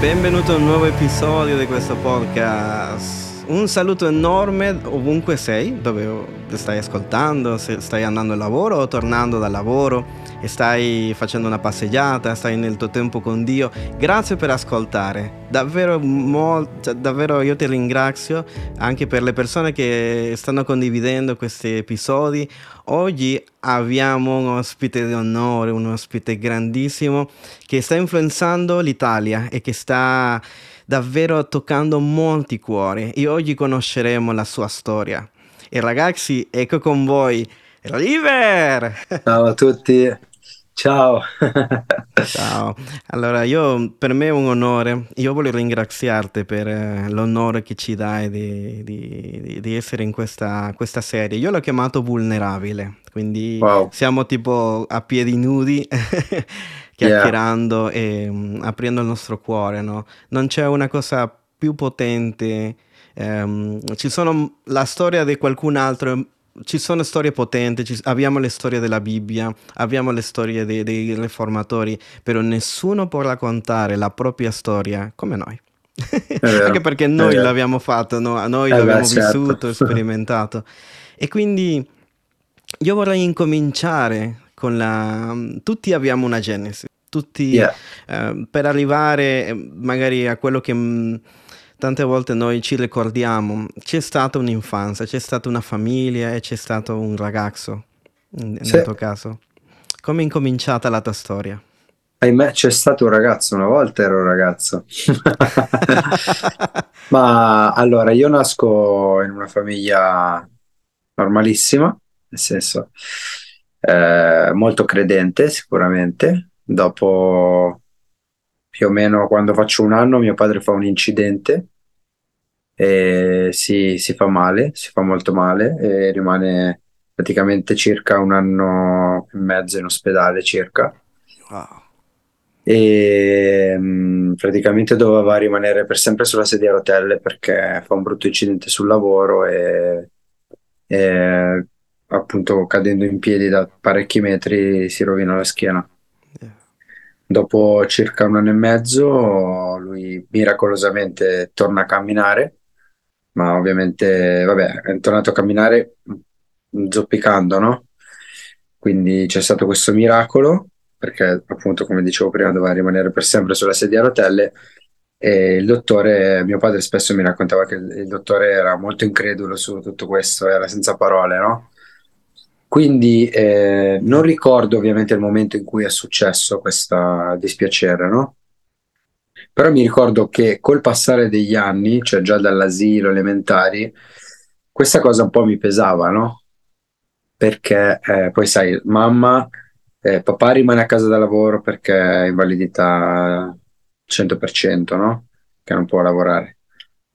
Benvenuto a un nuovo episodio di questo podcast. Un saluto enorme ovunque sei, dove stai ascoltando, se stai andando al lavoro o tornando dal lavoro e stai facendo una passeggiata, stai nel tuo tempo con Dio. Grazie per ascoltare. Davvero, molto, cioè, davvero io ti ringrazio anche per le persone che stanno condividendo questi episodi. Oggi abbiamo un ospite di onore, un ospite grandissimo che sta influenzando l'Italia e che sta davvero toccando molti cuori e oggi conosceremo la sua storia. E ragazzi, ecco con voi River! Ciao a tutti! Ciao. Ciao. Allora, io, per me è un onore. Io voglio ringraziarti per eh, l'onore che ci dai di, di, di essere in questa, questa, serie. Io l'ho chiamato Vulnerabile, quindi wow. siamo tipo a piedi nudi. chiacchierando yeah. e um, aprendo il nostro cuore, no? Non c'è una cosa più potente. Um, ci sono la storia di qualcun altro ci sono storie potenti, ci, abbiamo le storie della Bibbia, abbiamo le storie dei, dei riformatori, però nessuno può raccontare la propria storia come noi. Anche perché noi l'abbiamo fatto, no? noi eh l'abbiamo beh, certo. vissuto, sperimentato. E quindi io vorrei incominciare con la... Tutti abbiamo una genesi, tutti yeah. eh, per arrivare eh, magari a quello che... Tante volte noi ci ricordiamo, c'è stata un'infanzia, c'è stata una famiglia e c'è stato un ragazzo, nel sì. tuo caso. Come è incominciata la tua storia? Ahimè, c'è stato un ragazzo, una volta ero un ragazzo. Ma allora, io nasco in una famiglia normalissima, nel senso eh, molto credente sicuramente. Dopo più o meno quando faccio un anno mio padre fa un incidente e si, si fa male, si fa molto male e rimane praticamente circa un anno e mezzo in ospedale circa. Wow. E mh, mm, praticamente doveva rimanere per sempre sulla sedia a rotelle perché fa un brutto incidente sul lavoro e, e appunto cadendo in piedi da parecchi metri si rovina la schiena. Dopo circa un anno e mezzo lui miracolosamente torna a camminare, ma ovviamente vabbè, è tornato a camminare zoppicando, no? Quindi c'è stato questo miracolo, perché appunto come dicevo prima doveva rimanere per sempre sulla sedia a rotelle e il dottore, mio padre spesso mi raccontava che il dottore era molto incredulo su tutto questo, era senza parole, no? Quindi eh, non ricordo ovviamente il momento in cui è successo questo dispiacere, no? Però mi ricordo che col passare degli anni, cioè già dall'asilo elementari, questa cosa un po' mi pesava, no? Perché eh, poi sai, mamma, eh, papà rimane a casa da lavoro perché è invalidità 100%, no? Che non può lavorare.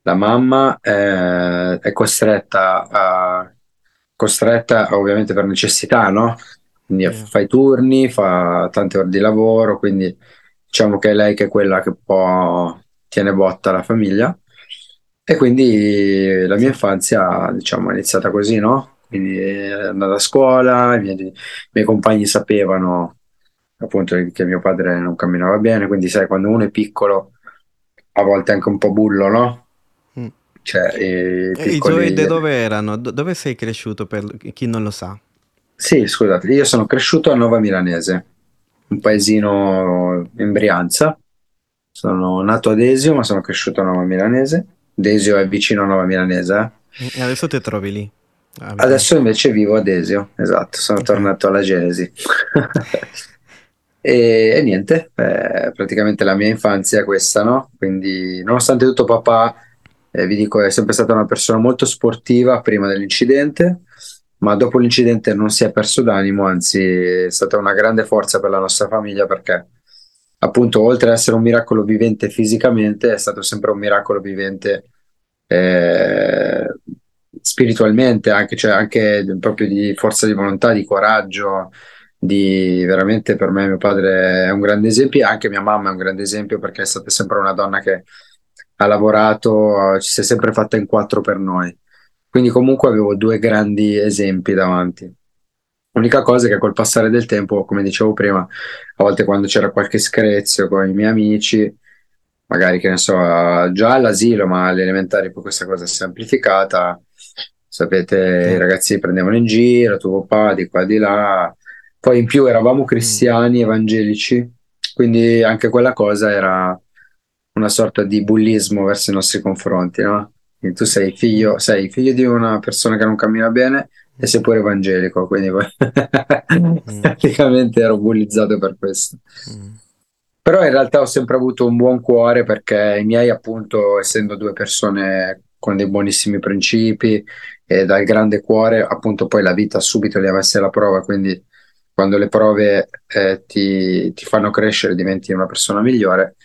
La mamma eh, è costretta a costretta ovviamente per necessità, no? Quindi yeah. fa i turni, fa tante ore di lavoro, quindi diciamo che è lei che è quella che può tiene botta la famiglia. E quindi la mia infanzia, diciamo, è iniziata così, no? Quindi andavo a scuola, i miei, i miei compagni sapevano appunto che mio padre non camminava bene, quindi sai, quando uno è piccolo, a volte anche un po' bullo, no? Cioè, i, I tuoi dove erano? Dove sei cresciuto per chi non lo sa? Sì, scusate, io sono cresciuto a Nova Milanese, un paesino in Brianza. Sono nato ad Esio, ma sono cresciuto a Nova Milanese. Desio è vicino a Nova Milanese. Eh? E adesso ti trovi lì? Adesso invece vivo ad Esio, esatto, sono okay. tornato alla Genesi. e, e, niente, eh, praticamente la mia infanzia è questa, no? Quindi, nonostante tutto, papà eh, vi dico, è sempre stata una persona molto sportiva prima dell'incidente, ma dopo l'incidente non si è perso d'animo, anzi è stata una grande forza per la nostra famiglia perché appunto oltre ad essere un miracolo vivente fisicamente, è stato sempre un miracolo vivente eh, spiritualmente, anche, cioè anche proprio di forza di volontà, di coraggio, di veramente per me mio padre è un grande esempio, anche mia mamma è un grande esempio perché è stata sempre una donna che ha lavorato, ci si è sempre fatta in quattro per noi. Quindi comunque avevo due grandi esempi davanti. L'unica cosa è che col passare del tempo, come dicevo prima, a volte quando c'era qualche screzio con i miei amici, magari che ne so, già all'asilo, ma alle elementari poi questa cosa si è amplificata. Sapete, i ragazzi prendevano in giro, tuo papà di qua di là. Poi in più eravamo Mm. cristiani, evangelici, quindi anche quella cosa era una sorta di bullismo verso i nostri confronti, no? Quindi tu sei figlio, sei figlio di una persona che non cammina bene e sei pure evangelico, quindi poi praticamente ero bullizzato per questo. Mm. Però in realtà ho sempre avuto un buon cuore perché i miei, appunto, essendo due persone con dei buonissimi principi e dal grande cuore, appunto, poi la vita subito li ha messi alla prova, quindi quando le prove eh, ti, ti fanno crescere diventi una persona migliore.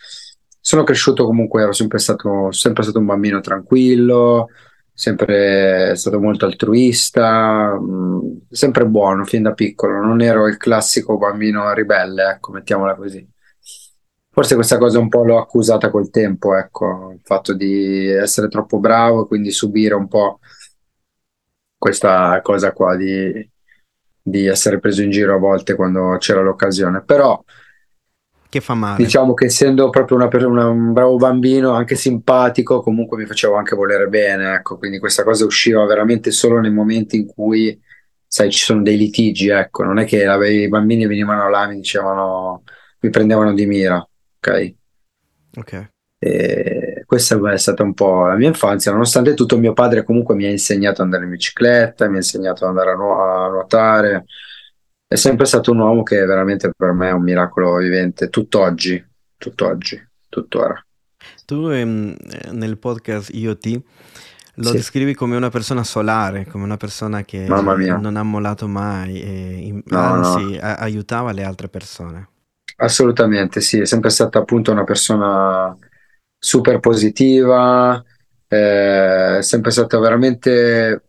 Sono cresciuto comunque, ero sempre stato, sempre stato un bambino tranquillo, sempre stato molto altruista, mh, sempre buono fin da piccolo, non ero il classico bambino ribelle, ecco, mettiamola così. Forse questa cosa un po' l'ho accusata col tempo, ecco, il fatto di essere troppo bravo e quindi subire un po' questa cosa qua di, di essere preso in giro a volte quando c'era l'occasione. Però Che fa male. diciamo che essendo proprio una una- un bravo bambino, anche simpatico, comunque mi facevo anche volere bene, ecco, quindi questa cosa usciva veramente solo nei momenti in cui, sai, ci sono dei litigi, ecco, non è che i bambini venivano là e mi dicevano, mi prendevano di mira, ok? Ok. E questa è stata un po' la mia infanzia, nonostante tutto mio padre comunque mi ha insegnato ad andare in bicicletta, mi ha insegnato ad andare a, nu- a nuotare, è sempre stato un uomo che veramente per me è un miracolo vivente, tutt'oggi, tutt'oggi, tuttora. Tu ehm, eh, nel podcast IoT lo Sì. descrivi come una persona solare, come una persona che non ha mollato mai e No, anzi a- aiutava le altre persone. Assolutamente, sì, è sempre stata appunto una persona super positiva, eh, è sempre stata veramente...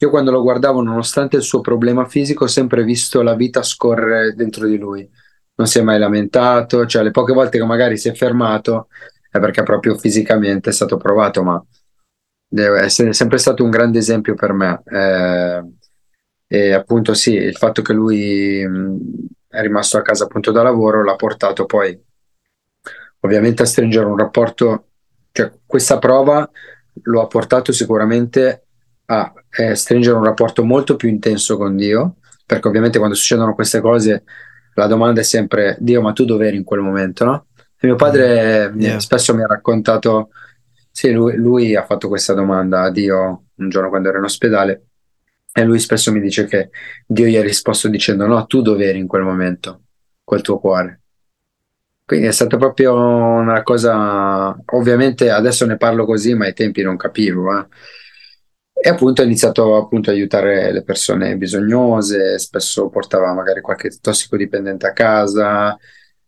Io quando lo guardavo, nonostante il suo problema fisico, ho sempre visto la vita scorrere dentro di lui. Non si è mai lamentato, cioè le poche volte che magari si è fermato è perché proprio fisicamente è stato provato, ma essere sempre stato un grande esempio per me. Eh, e appunto sì, il fatto che lui mh, è rimasto a casa appunto da lavoro l'ha portato poi ovviamente a stringere un rapporto, cioè questa prova lo ha portato sicuramente a eh, stringere un rapporto molto più intenso con Dio, perché ovviamente quando succedono queste cose la domanda è sempre Dio, ma tu dove eri in quel momento, no? E mio padre mi- Yeah. spesso mi ha raccontato, sì, lui, lui ha fatto questa domanda a Dio un giorno quando ero in ospedale e lui spesso mi dice che Dio gli ha risposto dicendo no, tu dove eri in quel momento, col tuo cuore. Quindi è stata proprio una cosa, ovviamente adesso ne parlo così, ma ai tempi non capivo. eh. E appunto ho iniziato appunto a aiutare le persone bisognose, spesso portava magari qualche tossicodipendente a casa,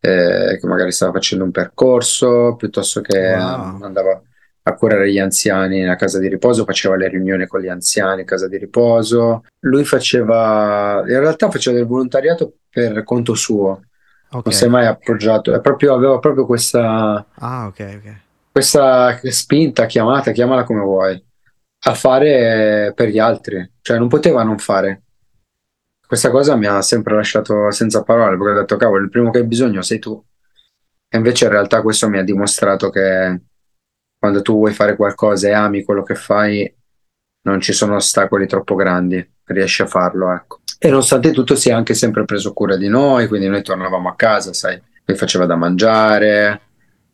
eh, che magari stava facendo un percorso, piuttosto che Wow. andava a curare gli anziani nella casa di riposo, faceva le riunioni con gli anziani in casa di riposo. Lui faceva, in realtà faceva del volontariato per conto suo, Ok. non si è mai appoggiato, è proprio, aveva proprio questa, Ah, ok, ok. questa spinta, chiamata, chiamala come vuoi, a fare per gli altri, cioè non poteva non fare. Questa cosa mi ha sempre lasciato senza parole, perché ho detto, cavolo, il primo che hai bisogno sei tu. E invece in realtà questo mi ha dimostrato che quando tu vuoi fare qualcosa e ami quello che fai, non ci sono ostacoli troppo grandi, riesci a farlo, ecco. E nonostante tutto si è anche sempre preso cura di noi, quindi noi tornavamo a casa, sai, mi faceva da mangiare,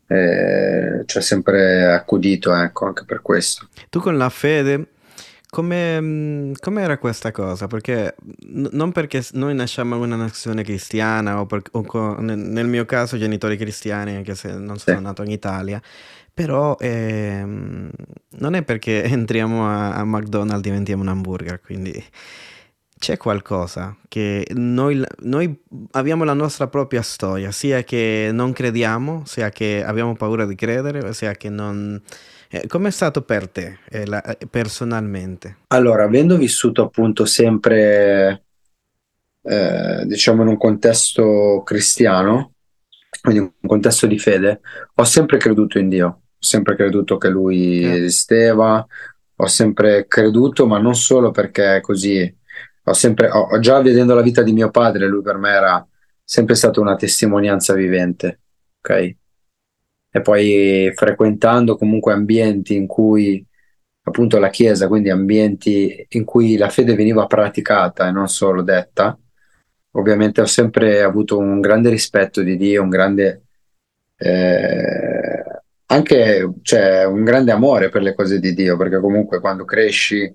eh, ci ha sempre accudito, ecco, anche per questo. Tu con la fede, come, mm, com'era questa cosa? Perché n- non perché noi nasciamo in una nazione cristiana o, per- o co- nel, mio caso genitori cristiani, anche se non sono Sì. nato in Italia, però ehm, non è perché entriamo a, a McDonald's diventiamo un hamburger, quindi c'è qualcosa che noi, noi abbiamo la nostra propria storia, sia che non crediamo, sia che abbiamo paura di credere, sia che non... Eh, com'è stato per te, eh, la- eh, personalmente? Allora, avendo vissuto appunto sempre, eh, diciamo, in un contesto cristiano, quindi un contesto di fede, ho sempre creduto in Dio, ho sempre creduto che Lui Ok. esisteva, ho sempre creduto, ma non solo perché è così, ho sempre, ho- già vedendo la vita di mio padre, lui per me era sempre stata una testimonianza vivente, ok? e poi frequentando comunque ambienti in cui appunto la Chiesa, quindi ambienti in cui la fede veniva praticata e non solo detta, ovviamente ho sempre avuto un grande rispetto di Dio, un grande eh, anche cioè, un grande amore per le cose di Dio, perché comunque quando cresci,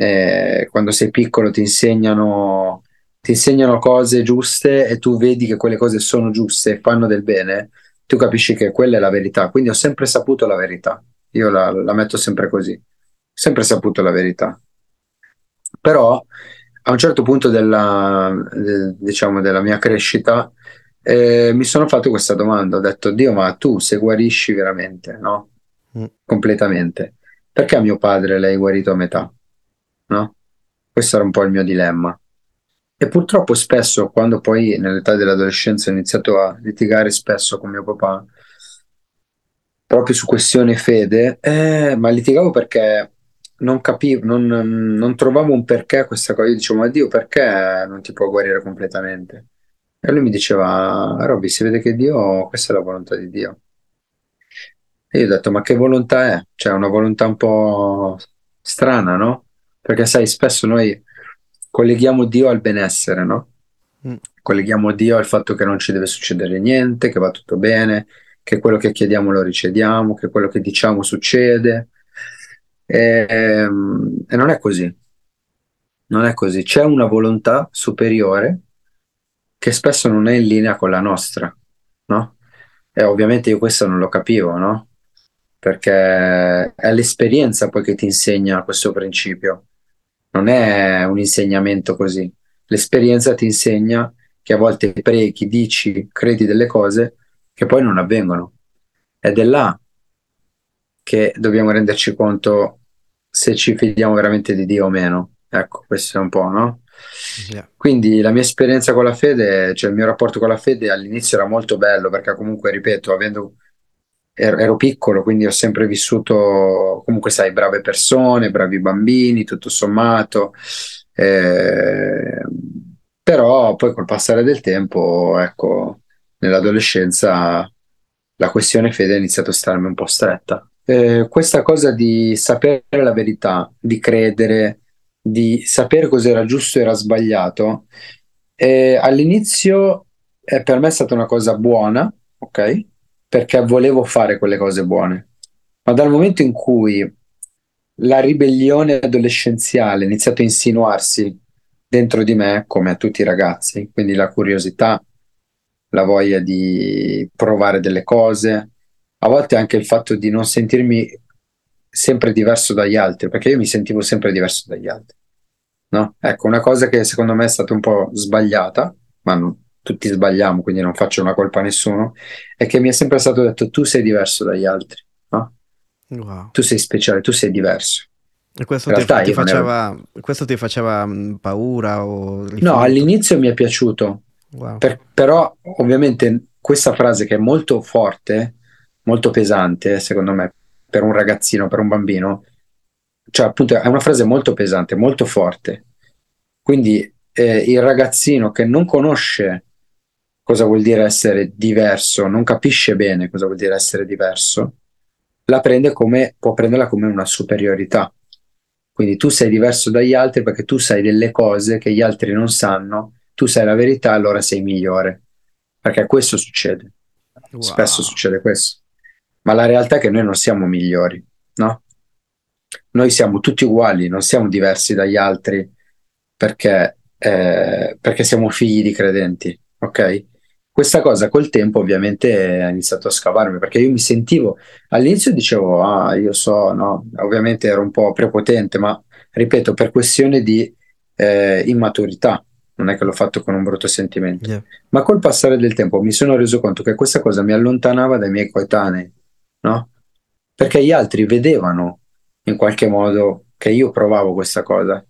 eh, quando sei piccolo ti insegnano, ti insegnano cose giuste e tu vedi che quelle cose sono giuste e fanno del bene, tu capisci che quella è la verità. Quindi ho sempre saputo la verità. Io la, la metto sempre così. Sempre saputo la verità. Però a un certo punto della, de, diciamo, della mia crescita eh, mi sono fatto questa domanda, ho detto, Dio, ma tu se guarisci veramente, no? Mm. Completamente, perché a mio padre l'hai guarito a metà? No? Questo era un po' il mio dilemma. E purtroppo spesso, quando poi nell'età dell'adolescenza ho iniziato a litigare spesso con mio papà, proprio su questione fede, eh, ma litigavo perché non capivo, non, non, trovavo un perché a questa cosa. Io dicevo, ma Dio, perché non ti può guarire completamente? E lui mi diceva, Robby, si vede che Dio, questa è la volontà di Dio. E io ho detto, ma che volontà è? Cioè, una volontà un po' strana, no? Perché sai, spesso noi colleghiamo Dio al benessere, no? Mm. Colleghiamo Dio al fatto che non ci deve succedere niente, che va tutto bene, che quello che chiediamo lo riceviamo, che quello che diciamo succede. E, e non è così. Non è così. C'è una volontà superiore che spesso non è in linea con la nostra, no? E ovviamente io questo non lo capivo, no? Perché è l'esperienza poi che ti insegna questo principio, non è un insegnamento così. L'esperienza ti insegna che a volte preghi, dici, credi delle cose che poi non avvengono. Ed è là che dobbiamo renderci conto se ci fidiamo veramente di Dio o meno. Ecco, questo è un po', no? Yeah. Quindi la mia esperienza con la fede, cioè il mio rapporto con la fede all'inizio era molto bello perché comunque, ripeto, avendo, ero, ero piccolo, quindi ho sempre vissuto, comunque sai, brave persone, bravi bambini, tutto sommato. Eh, però poi col passare del tempo, ecco, nell'adolescenza la questione fede ha iniziato a starmi un po' stretta. Eh, questa cosa di sapere la verità, di credere, di sapere cosa era giusto e era sbagliato, eh, all'inizio per me è stata una cosa buona, ok? Perché volevo fare quelle cose buone. Ma dal momento in cui la ribellione adolescenziale ha iniziato a insinuarsi dentro di me, come a tutti i ragazzi, quindi la curiosità, la voglia di provare delle cose, a volte anche il fatto di non sentirmi sempre diverso dagli altri, perché io mi sentivo sempre diverso dagli altri. No? Ecco, una cosa che secondo me è stata un po' sbagliata, ma non, tutti sbagliamo, quindi non faccio una colpa a nessuno, è che mi è sempre stato detto tu sei diverso dagli altri, no? wow. tu sei speciale, tu sei diverso. E questo, ti, ti, faceva, ero... questo ti faceva mm, paura? O no, all'inizio mi è piaciuto, wow. per, però ovviamente questa frase che è molto forte, molto pesante, secondo me, per un ragazzino, per un bambino, cioè appunto è una frase molto pesante, molto forte. Quindi eh, il ragazzino che non conosce cosa vuol dire essere diverso, non capisce bene cosa vuol dire essere diverso, la prende come, può prenderla come una superiorità. Quindi tu sei diverso dagli altri perché tu sai delle cose che gli altri non sanno, tu sai la verità, allora sei migliore. Perché questo succede. Wow. Spesso succede questo. Ma la realtà è che noi non siamo migliori, no? Noi siamo tutti uguali, non siamo diversi dagli altri perché, eh, perché siamo figli di credenti, ok? Questa cosa col tempo ovviamente ha iniziato a scavarmi perché io mi sentivo, all'inizio dicevo, ah, io so, no, ovviamente ero un po' prepotente, ma ripeto, per questione di eh, immaturità, non è che l'ho fatto con un brutto sentimento, yeah. ma col passare del tempo mi sono reso conto che questa cosa mi allontanava dai miei coetanei, no? Perché gli altri vedevano in qualche modo che io provavo questa cosa.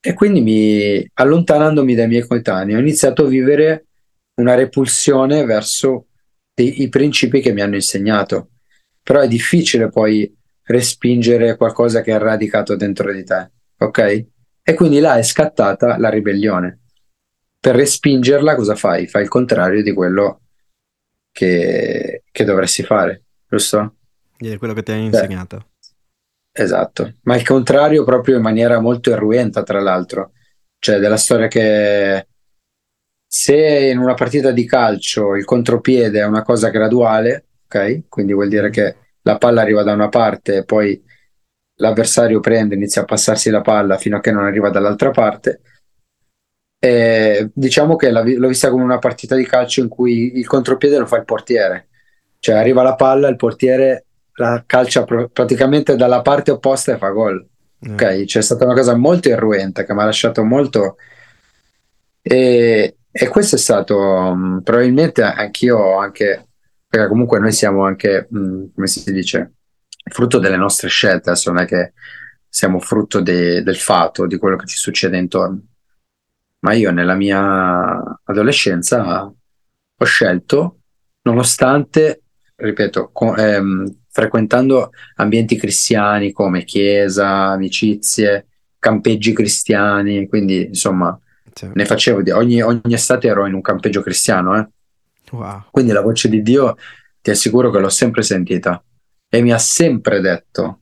E quindi mi, allontanandomi dai miei coetanei, ho iniziato a vivere una repulsione verso dei, i principi che mi hanno insegnato. Però è difficile poi respingere qualcosa che è radicato dentro di te, ok? E quindi là è scattata la ribellione. Per respingerla cosa fai? Fai il contrario di quello che, che dovresti fare, giusto? È quello che ti hanno Cioè, insegnato. esatto. Ma il contrario proprio in maniera molto irruenta, tra l'altro. Cioè, della storia che se in una partita di calcio il contropiede è una cosa graduale, ok? Quindi vuol dire Mm. che la palla arriva da una parte e poi l'avversario prende, inizia a passarsi la palla fino a che non arriva dall'altra parte. E diciamo che la l'ho vista come una partita di calcio in cui il contropiede lo fa il portiere, cioè arriva la palla, il portiere la calcia pr- praticamente dalla parte opposta e fa gol. Eh, Ok, c'è stata una cosa molto irruenta che mi ha lasciato molto. E, e questo è stato mh, probabilmente anch'io, anche perché comunque noi siamo anche, mh, come si dice, frutto delle nostre scelte, adesso non è che siamo frutto de- del fato, di quello che ci succede intorno. Ma io nella mia adolescenza ho scelto, nonostante, ripeto, co- ehm, frequentando ambienti cristiani come chiesa, amicizie, campeggi cristiani, quindi insomma sì. ne facevo di ogni, ogni estate ero in un campeggio cristiano, eh. Wow. Quindi la voce di Dio ti assicuro che l'ho sempre sentita e mi ha sempre detto,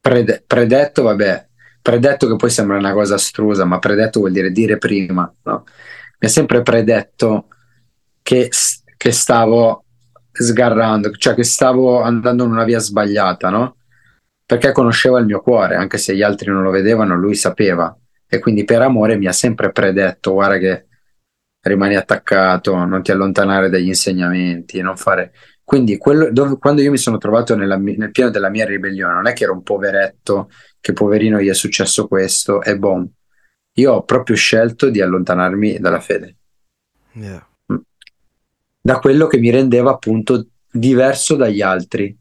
prede- predetto, vabbè, predetto che poi sembra una cosa astrusa, ma predetto vuol dire dire prima, no? Mi ha sempre predetto che, che stavo sgarrando, cioè che stavo andando in una via sbagliata, no? Perché conosceva il mio cuore, anche se gli altri non lo vedevano, lui sapeva. E quindi per amore mi ha sempre predetto, guarda che rimani attaccato, non ti allontanare dagli insegnamenti, non fare... Quindi quello, dove- quando io mi sono trovato nella nel pieno della mia ribellione, non è che ero un poveretto, che poverino gli è successo questo, e boom. Io ho proprio scelto di allontanarmi dalla fede, Yeah. Mm. da quello che mi rendeva appunto diverso dagli altri.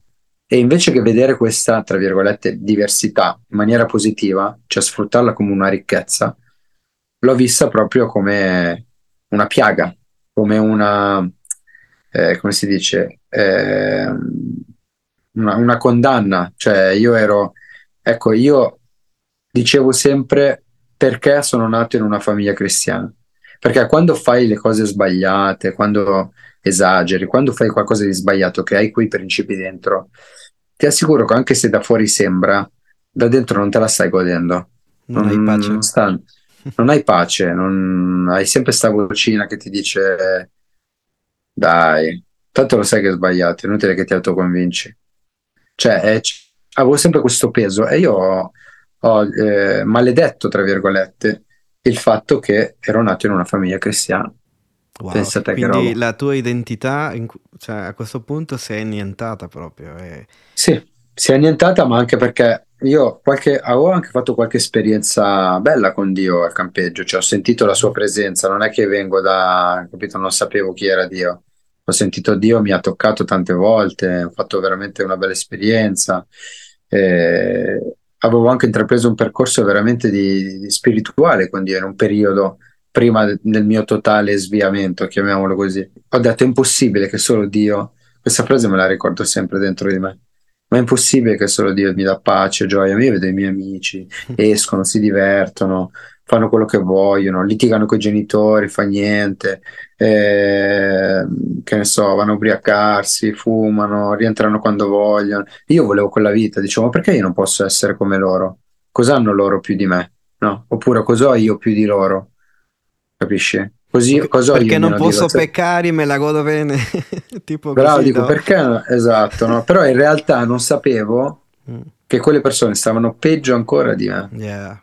E invece che vedere questa, tra virgolette, diversità in maniera positiva, cioè sfruttarla come una ricchezza, l'ho vista proprio come una piaga, come una, eh, come si dice, Eh, una, una condanna. Cioè io ero, ecco, io dicevo sempre perché sono nato in una famiglia cristiana. Perché quando fai le cose sbagliate, quando esageri, quando fai qualcosa di sbagliato, che hai quei principi dentro, ti assicuro che anche se da fuori sembra, da dentro non te la stai godendo. Non hai pace. non sta- non hai pace, non- hai sempre sta vocina che ti dice dai, tanto lo sai che è sbagliato, è inutile che ti autoconvinci. Cioè, è- avevo sempre questo peso e io ho, ho, eh, maledetto, tra virgolette, il fatto che ero nato in una famiglia cristiana. Wow. Pensa te che Quindi la tua identità in cioè, a questo punto si è annientata proprio. e- Sì, si è annientata, ma anche perché io qualche, avevo anche fatto qualche esperienza bella con Dio al campeggio, cioè ho sentito la sua presenza, non è che vengo da, capito, non sapevo chi era Dio. Ho sentito Dio, mi ha toccato tante volte, ho fatto veramente una bella esperienza. Eh, avevo anche intrapreso un percorso veramente di, di spirituale con Dio in un periodo prima de- del mio totale sviamento, chiamiamolo così. Ho detto è impossibile che solo Dio, questa frase me la ricordo sempre dentro di me. Ma è impossibile che solo Dio mi dà pace, gioia. Io vedo i miei amici, escono, si divertono, fanno quello che vogliono, litigano con i genitori, fa niente, eh, che ne so, vanno a ubriacarsi, fumano, rientrano quando vogliono. Io volevo quella vita, dicevo, ma perché io non posso essere come loro? Cosa hanno loro più di me? No? Oppure cosa ho io più di loro? Capisci? Così, cosa perché non posso loro? Cioè, peccare, me la godo bene. tipo Bravo, così, dico no? perché? Esatto, no? Però in realtà non sapevo Mm. che quelle persone stavano peggio ancora di me. Yeah.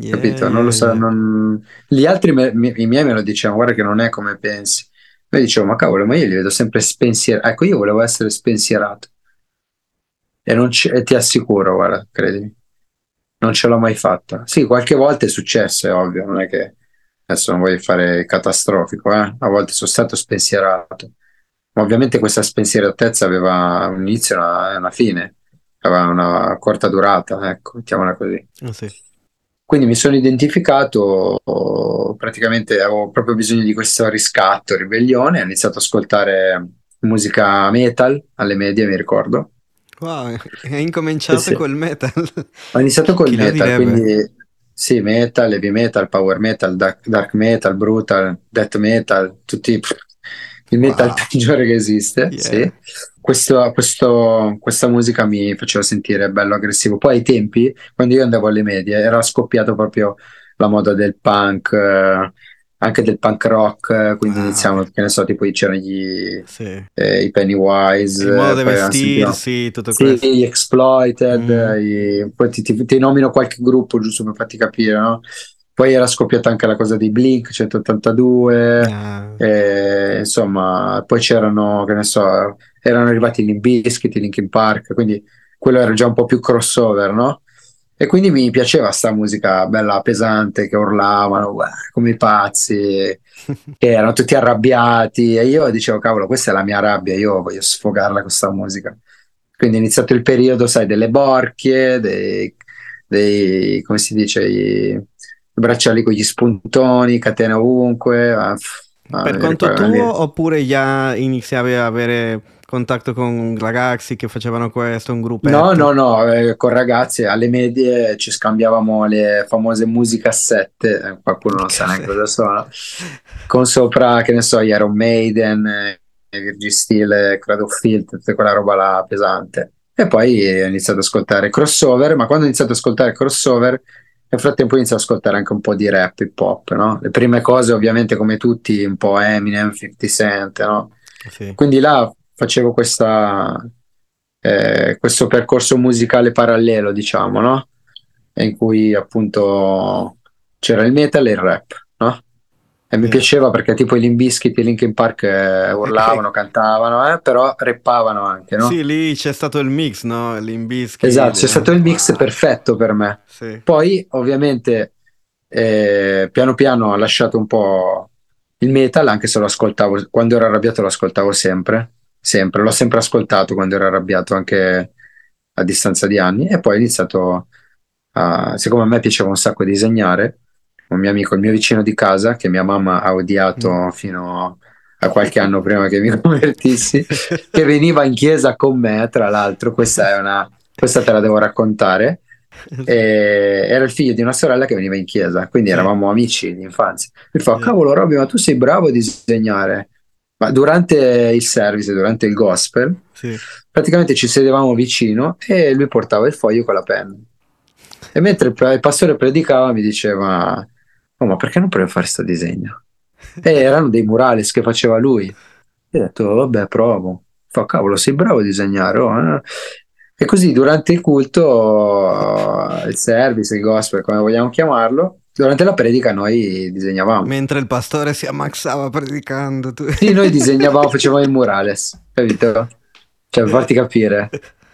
Yeah, Capito? Non lo so, non- Gli altri, me- mi- i miei me lo dicevano, guarda che non è come pensi. Io dicevo, ma cavolo, ma io li vedo sempre spensierato. Ecco, io volevo essere spensierato. E, non ci- e ti assicuro, guarda, credimi, non ce l'ho mai fatta. Sì, qualche volta è successo, è ovvio, non è che adesso non voglio fare catastrofico, eh? A volte sono stato spensierato. Ma ovviamente questa spensieratezza aveva un inizio e una, una fine, aveva una corta durata, ecco, mettiamola così. Oh, sì. Quindi mi sono identificato, praticamente avevo proprio bisogno di questo riscatto, ribellione, ho iniziato ad ascoltare musica metal alle medie, mi ricordo. Wow, hai incominciato sì. col metal. Ho iniziato col Chi metal, quindi sì, metal, heavy metal, power metal, dark, dark metal, brutal, death metal, tutti il metal wow. peggiore che esiste, yeah. sì. Questo, questo, questa musica mi faceva sentire bello aggressivo. Poi ai tempi, quando io andavo alle medie, era scoppiato proprio la moda del punk, eh, anche del punk rock, quindi ah. iniziamo, che ne so, tipo c'erano gli, sì. eh, i Pennywise, il modo di vestirsi, tutto sì, questo. gli Exploited, mm. i, poi ti, ti, ti, nomino qualche gruppo giusto per farti capire, no? Poi era scoppiata anche la cosa di Blink 182, ah. e, insomma, poi c'erano, che ne so, erano arrivati i Limbiskit, i Linkin Park, quindi quello era già un po' più crossover, no? E quindi mi piaceva sta musica bella pesante che urlavano come i pazzi, che erano tutti arrabbiati e io dicevo cavolo questa è la mia rabbia, io voglio sfogarla con questa musica. Quindi è iniziato il periodo, sai, delle borchie, dei, dei come si dice, i bracciali con gli spuntoni, catena ovunque. Ah, per conto tuo oppure già iniziavi a avere contatto con ragazzi che facevano questo, un gruppo? No, no, no, eh, con ragazzi alle medie ci scambiavamo le famose musicassette, eh, qualcuno non sa neanche cosa sono, con sopra, che ne so, Iron Maiden, eh, Virgin Steel, Cradle of Field, tutta quella roba là pesante. E poi ho iniziato ad ascoltare crossover, ma quando ho iniziato ad ascoltare crossover, nel frattempo ho iniziato ad ascoltare anche un po' di rap, hip hop, no? Le prime cose ovviamente come tutti, un po' Eminem, 50 Cent, no? Sì. Quindi là facevo questa, eh, questo percorso musicale parallelo, diciamo, no? In cui appunto c'era il metal e il rap, no? E mi yeah. piaceva perché tipo i Limbiskit e Linkin Park eh, urlavano, cantavano, eh, però rappavano anche, no? Sì, lì c'è stato il mix, no? Limbiskit. Esatto, c'è stato il mix perfetto per me. Sì. Poi, ovviamente, eh, piano piano ho lasciato un po' il metal, anche se lo ascoltavo, quando ero arrabbiato lo ascoltavo sempre sempre, l'ho sempre ascoltato quando ero arrabbiato anche a distanza di anni e poi ho iniziato a, siccome a me piaceva un sacco disegnare, un mio amico, il mio vicino di casa che mia mamma ha odiato mm. fino a qualche anno prima che mi convertissi, che veniva in chiesa con me, tra l'altro, questa è una, questa te la devo raccontare. E era il figlio di una sorella che veniva in chiesa, quindi eravamo amici di infanzia. Mi fa: Cavolo, Robby, ma tu sei bravo a disegnare. Ma durante il service, durante il gospel, sì. praticamente ci sedevamo vicino e lui portava il foglio con la penna. E mentre il pastore predicava mi diceva, oh, ma perché non provi a fare questo disegno? E erano dei murales che faceva lui. E ho detto, vabbè, provo. Fa, cavolo, sei bravo a disegnare. Oh, eh? E così durante il culto, il service, il gospel, come vogliamo chiamarlo, durante la predica noi disegnavamo. Mentre il pastore si ammaxava predicando. Tu... Sì, noi disegnavamo, facevamo i murales, capito? Cioè, per farti capire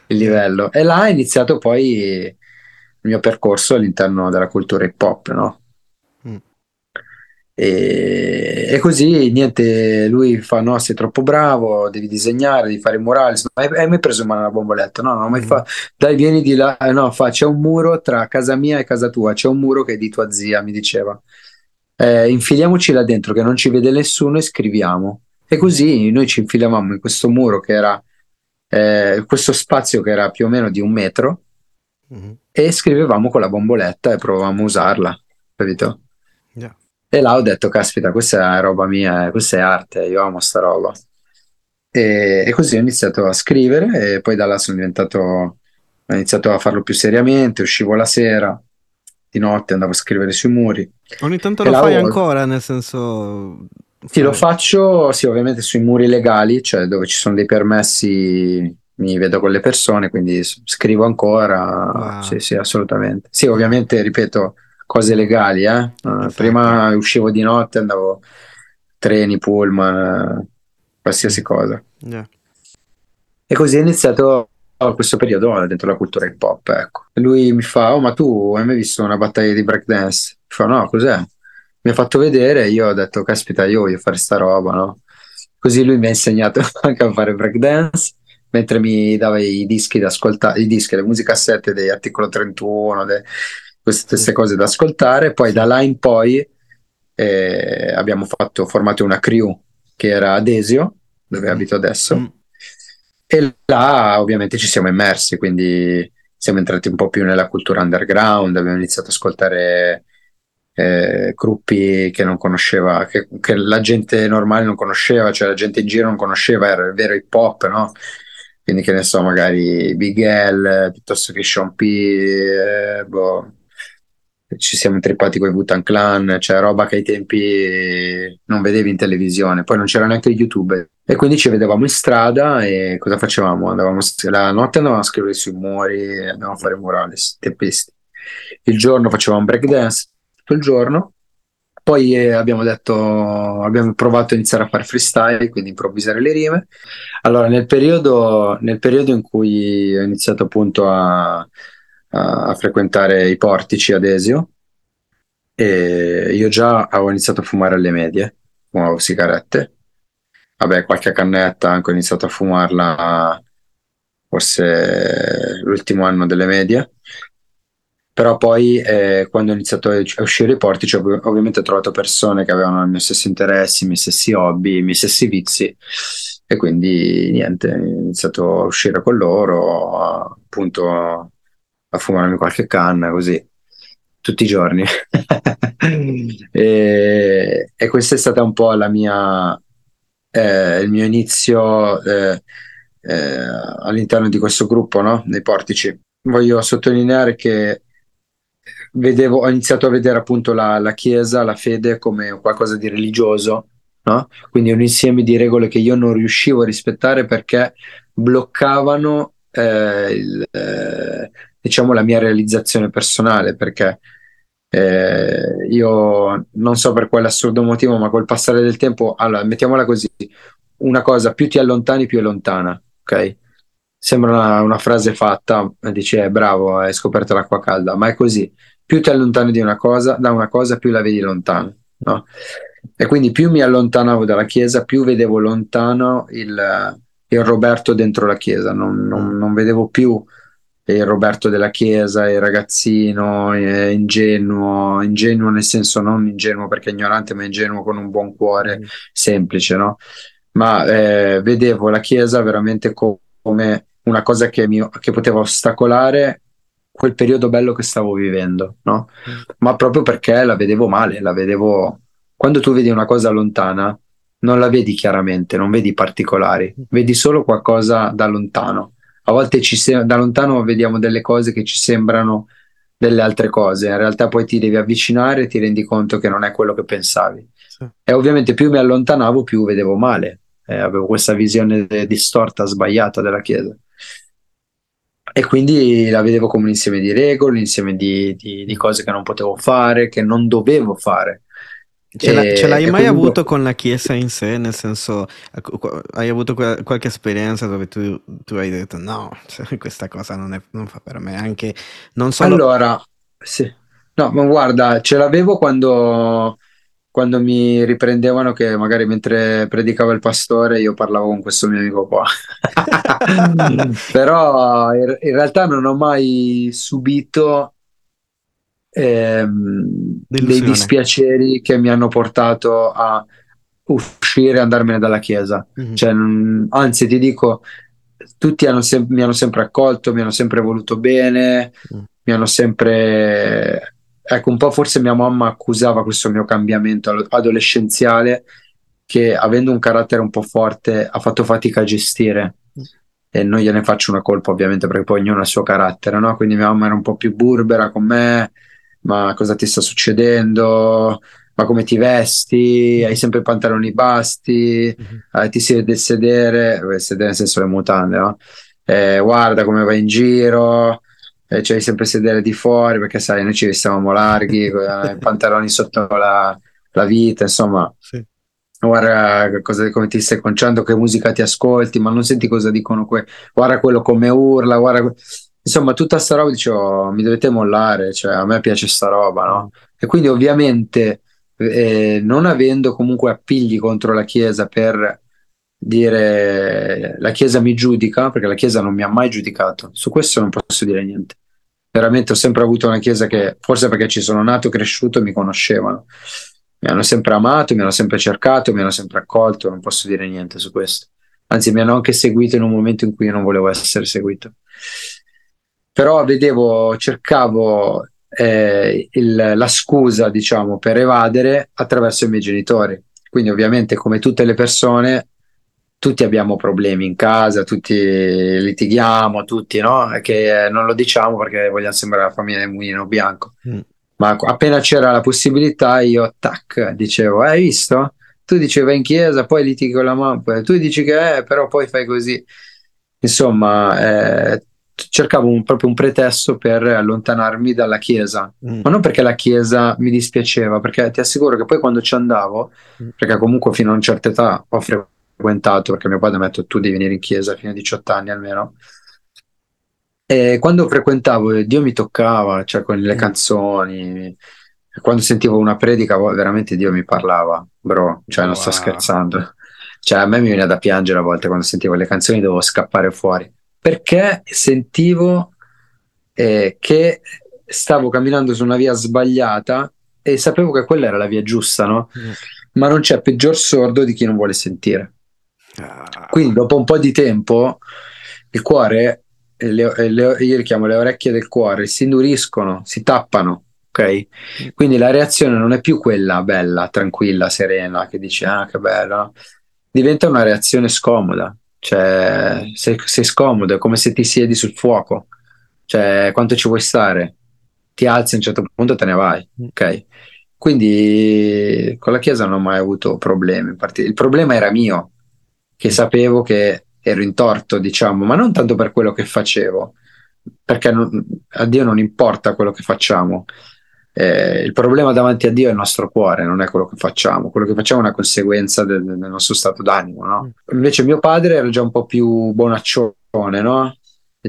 il livello. E là è iniziato poi il mio percorso all'interno della cultura hip hop, no? E, e, così niente, lui fa: No, sei troppo bravo, devi disegnare, devi fare i murali. Hai, hai mai preso in mano la bomboletta? No, no, mai mm. fa. Dai, vieni di là. Eh, no, fa, c'è un muro tra casa mia e casa tua. C'è un muro che è di tua zia, mi diceva. Eh, infiliamoci là dentro che non ci vede nessuno e scriviamo. E così noi ci infilavamo in questo muro che era eh, questo spazio che era più o meno di un metro mm. e scrivevamo con la bomboletta e provavamo a usarla, capito? Yeah. E là ho detto, caspita, questa è roba mia, questa è arte, io amo sta roba. E, e così ho iniziato a scrivere e poi da là sono diventato, ho iniziato a farlo più seriamente, uscivo la sera, di notte andavo a scrivere sui muri. Ogni tanto e lo fai ho... ancora, nel senso... Sì, lo faccio, sì, ovviamente sui muri legali, cioè dove ci sono dei permessi mi vedo con le persone, quindi scrivo ancora. Wow. Sì, sì, assolutamente. Sì, ovviamente, ripeto, cose legali, eh? Uh, prima uscivo di notte, andavo treni, pullman, qualsiasi cosa. Yeah. E così è iniziato questo periodo dentro la cultura hip hop. Ecco. Lui mi fa: Oh, ma tu hai mai visto una battaglia di breakdance? Mi fa: No, cos'è? Mi ha fatto vedere io ho detto: Caspita, io voglio fare sta roba, no? Così lui mi ha insegnato anche a fare breakdance mentre mi dava i dischi da ascoltare, i dischi, le musicassette degli articolo 31, de, queste stesse cose da ascoltare. Poi da là in poi eh, abbiamo fatto, formato una crew che era ad Esio, dove abito adesso, mm. e là ovviamente ci siamo immersi, quindi siamo entrati un po' più nella cultura underground, abbiamo iniziato ad ascoltare eh, gruppi che non conosceva, che, che, la gente normale non conosceva, cioè la gente in giro non conosceva, era il vero hip hop, no? Quindi che ne so, magari Big L, piuttosto che Sean P, eh, boh, ci siamo trippati con i Butan Clan, cioè roba che ai tempi non vedevi in televisione, poi non c'era neanche YouTube e quindi ci vedevamo in strada e cosa facevamo? Andavamo, la notte andavamo a scrivere sui muri, andavamo a fare murales, teppisti. Il giorno facevamo breakdance tutto il giorno, poi eh, abbiamo detto, abbiamo provato a iniziare a fare freestyle, quindi improvvisare le rime. Allora, nel periodo, nel periodo in cui ho iniziato appunto a a, frequentare i portici ad Esio. E io già avevo iniziato a fumare alle medie, fumavo sigarette, vabbè qualche cannetta, anche ho iniziato a fumarla forse l'ultimo anno delle medie, però poi eh, quando ho iniziato a uscire i portici ov- ovviamente ho trovato persone che avevano i miei stessi interessi, i miei stessi hobby, i miei stessi vizi. E quindi niente, ho iniziato a uscire con loro, appunto a fumarmi qualche canna così tutti i giorni. e, e, questa è stata un po' la mia, eh, il mio inizio eh, eh, all'interno di questo gruppo, no? nei portici. Voglio sottolineare che vedevo, ho iniziato a vedere appunto la, la chiesa, la fede come qualcosa di religioso, no? quindi un insieme di regole che io non riuscivo a rispettare perché bloccavano eh, il, eh, diciamo, la mia realizzazione personale, perché eh, io non so per quale assurdo motivo, ma col passare del tempo, allora, mettiamola così, una cosa più ti allontani, più è lontana, ok? Sembra una, una frase fatta, dice eh, bravo, hai scoperto l'acqua calda, ma è così, più ti allontani una cosa, da una cosa, più la vedi lontana, no? E quindi più mi allontanavo dalla chiesa, più vedevo lontano il, il Roberto dentro la chiesa, non, non, non vedevo più Roberto della Chiesa, il ragazzino eh, ingenuo, ingenuo nel senso non ingenuo perché ignorante, ma ingenuo con un buon cuore, mm. semplice, no? Ma eh, vedevo la Chiesa veramente co- come una cosa che, mi, che poteva ostacolare quel periodo bello che stavo vivendo, no? Mm. Ma proprio perché la vedevo male, la vedevo... Quando tu vedi una cosa lontana, non la vedi chiaramente, non vedi i particolari, vedi solo qualcosa da lontano a volte ci se- da lontano vediamo delle cose che ci sembrano delle altre cose, in realtà poi ti devi avvicinare e ti rendi conto che non è quello che pensavi. Sì. E ovviamente più mi allontanavo, più vedevo male, eh, avevo questa visione distorta, sbagliata della Chiesa. E quindi la vedevo come un insieme di regole, un insieme di, di, di cose che non potevo fare, che non dovevo fare. Ce, e, ce l'hai mai comunque... avuto con la Chiesa in sé? Nel senso, hai avuto qualche esperienza dove tu, tu hai detto no, cioè, questa cosa non, è, non, fa per me, anche non solo... Allora, sì. No, ma guarda, ce l'avevo quando, quando mi riprendevano che magari mentre predicava il pastore io parlavo con questo mio amico qua. Però in, in realtà non ho mai subito ehm, dei dispiaceri che mi hanno portato a uscire e andarmene dalla chiesa. Mm-hmm. Cioè, mh, anzi, ti dico, tutti hanno sem- mi hanno sempre accolto, mi hanno sempre voluto bene, mm. mi hanno sempre... Ecco, un po' forse mia mamma accusava questo mio cambiamento adolescenziale che avendo un carattere un po' forte ha fatto fatica a gestire. Mm. E non gliene faccio una colpa ovviamente perché poi ognuno ha il suo carattere, no? Quindi mia mamma era un po' più burbera con me, ma cosa ti sta succedendo? Ma come ti vesti? Hai sempre i pantaloni basti? Mm-hmm. Eh, ti siedi a sedere? Sedere nel senso le mutande, no? Eh, guarda come vai in giro, eh, c'hai sempre sedere di fuori perché sai, noi ci vestivamo larghi, con i pantaloni sotto la, la vita, insomma. Sì. Guarda cosa, come ti stai conciando, che musica ti ascolti, ma non senti cosa dicono que- guarda quello come urla, guarda insomma, tutta sta roba dicevo, mi dovete mollare, cioè a me piace sta roba, no? E quindi ovviamente eh, non avendo comunque appigli contro la Chiesa per dire la Chiesa mi giudica, perché la Chiesa non mi ha mai giudicato, su questo non posso dire niente. Veramente ho sempre avuto una Chiesa che, forse perché ci sono nato, cresciuto, mi conoscevano. Mi hanno sempre amato, mi hanno sempre cercato, mi hanno sempre accolto, non posso dire niente su questo. Anzi, mi hanno anche seguito in un momento in cui io non volevo essere seguito però vedevo, cercavo eh, il, la scusa, diciamo, per evadere attraverso i miei genitori. Quindi ovviamente come tutte le persone, tutti abbiamo problemi in casa, tutti litighiamo, tutti, no? Che non lo diciamo perché vogliamo sembrare la famiglia del mulino bianco. Mm. Ma appena c'era la possibilità, io, tac, dicevo, hai visto? Tu dicevi vai in chiesa, poi litighi con la mamma, tu dici che è, però poi fai così. Insomma, eh, cercavo un, proprio un pretesto per allontanarmi dalla chiesa, mm. ma non perché la chiesa mi dispiaceva, perché ti assicuro che poi quando ci andavo, mm. perché comunque fino a una certa età ho frequentato, perché mio padre mi ha detto tu devi venire in chiesa fino a 18 anni almeno, e quando frequentavo Dio mi toccava, cioè con le mm. canzoni, quando sentivo una predica veramente Dio mi parlava, bro, cioè non wow. sto scherzando. Cioè a me mi viene da piangere a volte quando sentivo le canzoni, dovevo scappare fuori perché sentivo eh, che stavo camminando su una via sbagliata e sapevo che quella era la via giusta, no? Mm. Ma non c'è peggior sordo di chi non vuole sentire. Ah. Quindi dopo un po' di tempo il cuore, le, le, io le chiamo le orecchie del cuore, si induriscono, si tappano, ok? Mm. Quindi la reazione non è più quella bella, tranquilla, serena, che dice ah che bella, diventa una reazione scomoda, cioè, sei, sei scomodo, è come se ti siedi sul fuoco. Cioè, quanto ci vuoi stare? Ti alzi a un certo punto e te ne vai. Mm. Ok. Quindi con la Chiesa non ho mai avuto problemi. Il problema era mio, che sapevo che ero in torto, diciamo, ma non tanto per quello che facevo, perché non, a Dio non importa quello che facciamo, eh, il problema davanti a Dio è il nostro cuore, non è quello che facciamo. Quello che facciamo è una conseguenza del, del nostro stato d'animo. No? Mm. Invece mio padre era già un po' più bonaccione, no?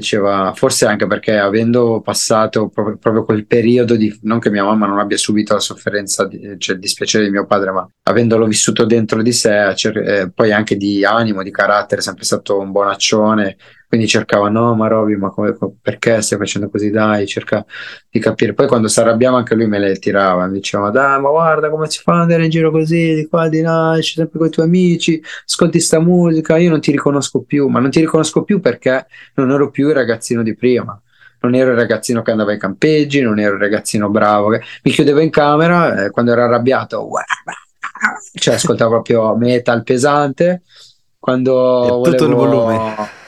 diceva, forse anche perché avendo passato proprio, proprio, quel periodo di, non che mia mamma non abbia subito la sofferenza, di, cioè il dispiacere di mio padre, ma avendolo vissuto dentro di sé, cer- eh, poi anche di animo, di carattere, sempre stato un bonaccione, quindi cercava, no, ma Roby, ma come, perché stai facendo così? Dai, cerca di capire. Poi quando si arrabbiava anche lui me le tirava, mi diceva, dai, ma guarda come si fa ad andare in giro così, di qua, di là, esci sempre con i tuoi amici, ascolti sta musica, io non ti riconosco più, ma non ti riconosco più perché non ero più il ragazzino di prima. Non ero il ragazzino che andava ai campeggi, non ero il ragazzino bravo che mi chiudevo in camera eh, quando ero arrabbiato, cioè ascoltavo proprio metal pesante. Quando tutto volevo... il volume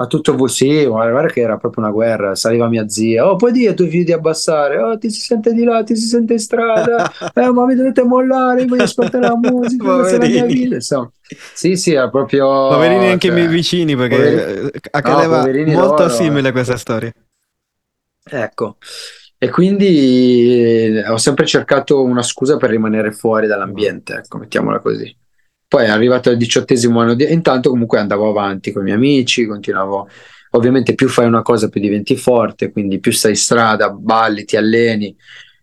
a tutto sì, guarda che era proprio una guerra, saliva mia zia, oh puoi dire ai tuoi figli di abbassare, oh ti si sente di là, ti si sente in strada, eh ma mi dovete mollare, voglio ascoltare la musica, questa la mia vita, insomma. Sì, sì, era proprio... Poverini anche cioè, i miei vicini perché poverini, accadeva no, molto loro, simile a questa storia. Ecco, e quindi eh, ho sempre cercato una scusa per rimanere fuori dall'ambiente, ecco, mettiamola così. Poi è arrivato al diciottesimo anno, di... intanto comunque andavo avanti con i miei amici, continuavo, ovviamente più fai una cosa più diventi forte, quindi più stai in strada, balli, ti alleni,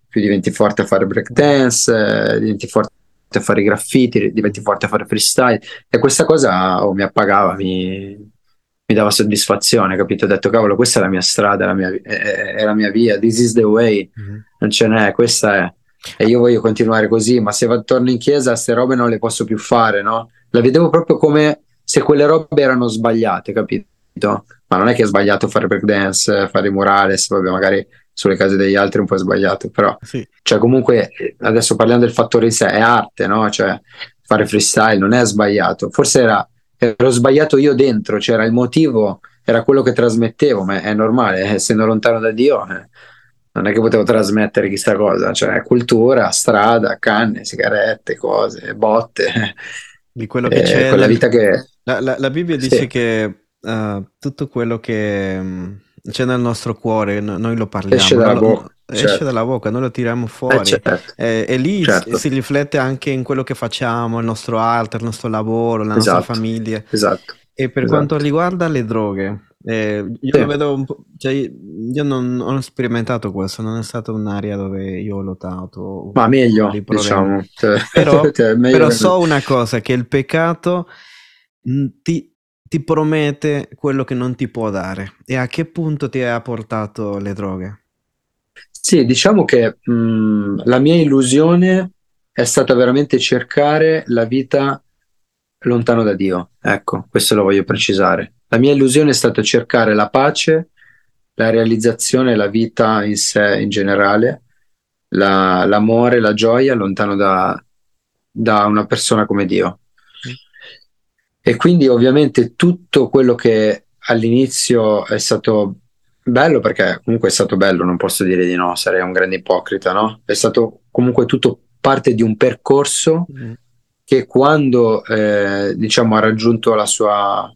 più diventi forte a fare breakdance, eh, diventi forte a fare i graffiti, diventi forte a fare freestyle e questa cosa oh, mi appagava, mi, mi dava soddisfazione, capito? Ho detto, cavolo, questa è la mia strada, è la mia, è, è la mia via, this is the way, mm-hmm. non ce n'è, questa è e io voglio continuare così, ma se torno in chiesa queste robe non le posso più fare, no? La vedevo proprio come se quelle robe erano sbagliate, capito? Ma non è che è sbagliato fare breakdance, fare murales, vabbè, magari sulle case degli altri è un po' sbagliato, però sì. cioè comunque adesso parliamo del fattore in sé, è arte, no? Cioè fare freestyle non è sbagliato, forse era ero sbagliato io dentro, c'era cioè il motivo, era quello che trasmettevo, ma è normale, essendo lontano da Dio, eh, non è che potevo trasmettere chissà cosa, cioè cultura, strada, canne, sigarette, cose, botte. Di quello che eh, c'è. Quella vita che... La, la, la Bibbia dice sì. che uh, tutto quello che um, c'è nel nostro cuore, no, noi lo parliamo. Esce dalla, bocca, certo. esce dalla bocca, noi lo tiriamo fuori. Eh, certo. e, e, lì certo. si riflette anche in quello che facciamo, il nostro arte, il nostro lavoro, la esatto. nostra famiglia. Esatto. E per esatto. quanto riguarda le droghe, eh, io sì. lo vedo un po', cioè, io non ho sperimentato questo, non è stata un'area dove io ho lottato. Ma meglio, diciamo. Cioè, però, cioè, però so una cosa, che il peccato mm, ti, ti, promette quello che non ti può dare. E a che punto ti ha portato le droghe? Sì, diciamo che mh, mm, la mia illusione è stata veramente cercare la vita lontano da Dio. Ecco, questo lo voglio precisare. La mia illusione è stata cercare la pace la realizzazione, la vita in sé in generale, la, l'amore, la gioia lontano da, da una persona come Dio. E quindi ovviamente tutto quello che all'inizio è stato bello, perché comunque è stato bello, non posso dire di no, sarei un grande ipocrita, no? È stato comunque tutto parte di un percorso mm. che quando eh, diciamo ha raggiunto la sua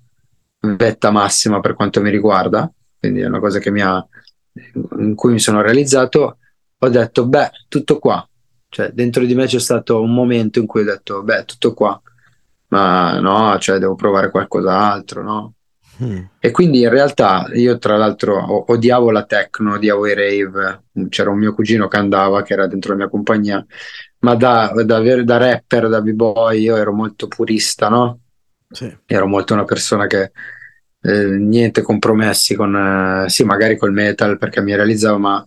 vetta massima per quanto mi riguarda, quindi è una cosa che mi ha, in cui mi sono realizzato, ho detto, beh, tutto qua. Cioè, dentro di me c'è stato un momento in cui ho detto, beh, tutto qua. Ma no, cioè, devo provare qualcos'altro, no? Mm. E quindi in realtà io tra l'altro odiavo la techno, odiavo i rave, c'era un mio cugino che andava, che era dentro la mia compagnia, ma da, da, da rapper, da b-boy, io ero molto purista, no? Sì. Ero molto una persona che eh, niente compromessi con, eh, sì, magari col metal perché mi realizzavo, ma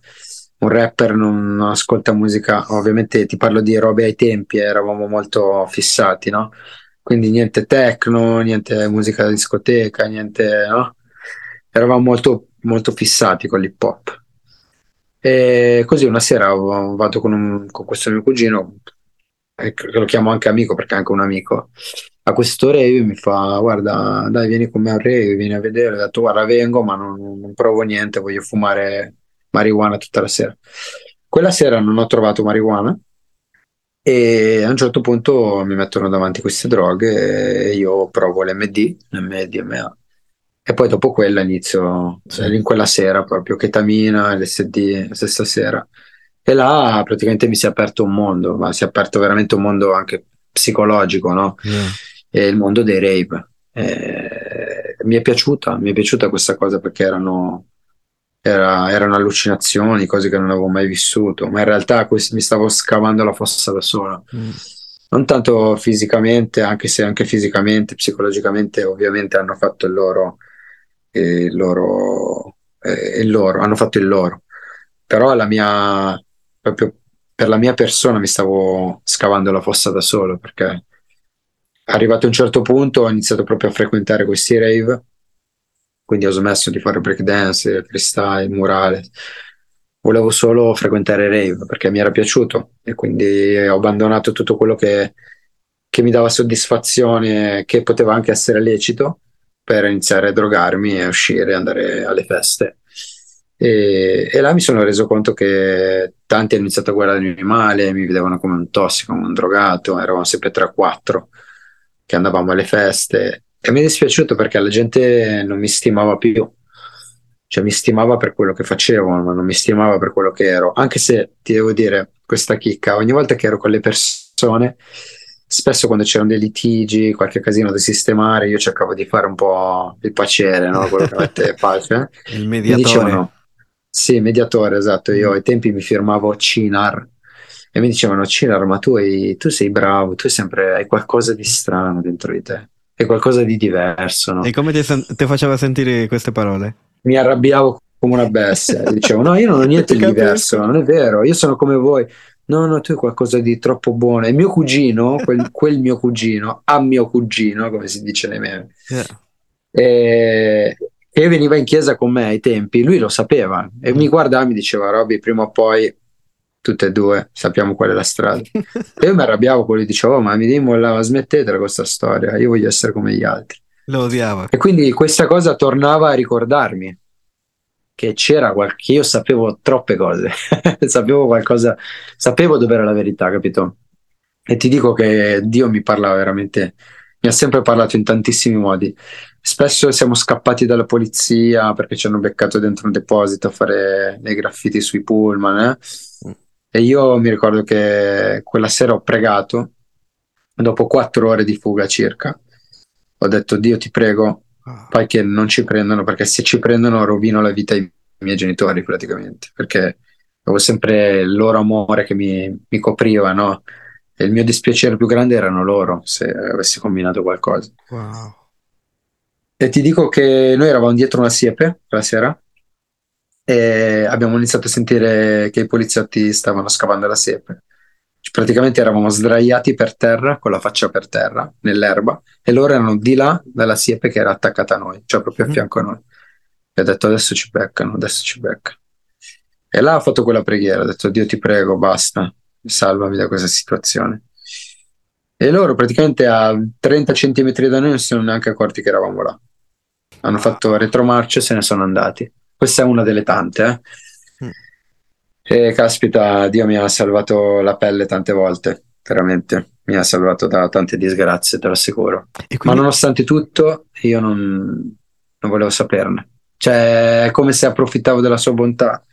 un rapper non, non, ascolta musica, ovviamente ti parlo di robe ai tempi, eravamo molto fissati, no? Quindi niente techno, niente musica da discoteca, niente, no? Eravamo molto, molto fissati con l'hip hop. E così una sera vado con, un, con questo mio cugino, che lo chiamo anche amico perché è anche un amico, a questo rave mi fa guarda dai vieni con me al rave vieni a vedere. Ho detto guarda vengo ma non, non, provo niente voglio fumare marijuana tutta la sera. Quella sera non ho trovato marijuana e a un certo punto mi mettono davanti queste droghe e io provo l'MD l'MDMA e poi dopo quella inizio sì. in quella sera proprio ketamina LSD la stessa sera. E là praticamente mi si è aperto un mondo ma si è aperto veramente un mondo anche psicologico no? Yeah e il mondo dei rave. Eh, mi è piaciuta, mi è piaciuta questa cosa perché erano, era, erano allucinazioni, cose che non avevo mai vissuto, ma in realtà mi stavo scavando la fossa da sola. Mm. Non tanto fisicamente, anche se anche fisicamente, psicologicamente, ovviamente hanno fatto il loro, eh, il loro, eh, il loro hanno fatto il loro. Però la mia, proprio per la mia persona mi stavo scavando la fossa da solo perché arrivato a un certo punto ho iniziato proprio a frequentare questi rave, quindi ho smesso di fare breakdance, freestyle, murale. Volevo solo frequentare rave perché mi era piaciuto e quindi ho abbandonato tutto quello che, che mi dava soddisfazione, che poteva anche essere lecito, per iniziare a drogarmi e uscire, andare alle feste. E, e, là mi sono reso conto che tanti hanno iniziato a guardarmi male, mi vedevano come un tossico, come un drogato, eravamo sempre 3-4 che andavamo alle feste e mi è dispiaciuto perché la gente non mi stimava più, cioè mi stimava per quello che facevo, ma non mi stimava per quello che ero, anche se ti devo dire questa chicca, ogni volta che ero con le persone, spesso quando c'erano dei litigi, qualche casino da sistemare, io cercavo di fare un po' il paciere, no? quello che mette pace. il mediatore. Mi dicevano, sì, mediatore, esatto, io ai tempi mi firmavo CINAR, e mi dicevano Cilar ma tu, hai, tu, sei bravo tu hai sempre hai qualcosa di strano dentro di te hai qualcosa di diverso no? e come ti, sen- ti faceva sentire queste parole? mi arrabbiavo come una bestia dicevo no io non ho niente di diverso non è vero io sono come voi no no tu hai qualcosa di troppo buono e mio cugino quel, quel mio cugino a mio cugino come si dice nei meme yeah. e, che veniva in chiesa con me ai tempi, lui lo sapeva e mi guardava e mi diceva Robby prima o poi tutte e due sappiamo qual è la strada. e io mi arrabbiavo con lui, dicevo, oh, ma mi dimolla, smettetela questa storia, io voglio essere come gli altri. Lo odiava. E quindi questa cosa tornava a ricordarmi che c'era qualche, io sapevo troppe cose, sapevo qualcosa, sapevo dove era la verità, capito? E ti dico che Dio mi parlava veramente, mi ha sempre parlato in tantissimi modi. Spesso siamo scappati dalla polizia perché ci hanno beccato dentro un deposito a fare dei graffiti sui pullman, eh? E io mi ricordo che quella sera ho pregato, dopo quattro ore di fuga circa, ho detto Dio ti prego, ah. fai che non ci prendono, perché se ci prendono rovino la vita ai miei genitori praticamente, perché avevo sempre il loro amore che mi, mi copriva, no? E il mio dispiacere più grande erano loro, se avessi combinato qualcosa. Wow. E ti dico che noi eravamo dietro una siepe la sera e abbiamo iniziato a sentire che i poliziotti stavano scavando la siepe. Praticamente eravamo sdraiati per terra, con la faccia per terra, nell'erba, e loro erano di là dalla siepe che era attaccata a noi, cioè proprio a mm. fianco a noi. E ha detto adesso ci beccano, adesso ci beccano. E là ha fatto quella preghiera, ha detto Dio ti prego, basta, salvami da questa situazione. E loro praticamente a 30 centimetri da noi non si sono neanche accorti che eravamo là. Hanno fatto retromarcia e se ne sono andati. Questa è una delle tante, eh. Mm. E caspita, Dio mi ha salvato la pelle tante volte, veramente. Mi ha salvato da tante disgrazie, te lo assicuro. Quindi... Ma nonostante tutto, io non, non volevo saperne. Cioè, è come se approfittavo della sua bontà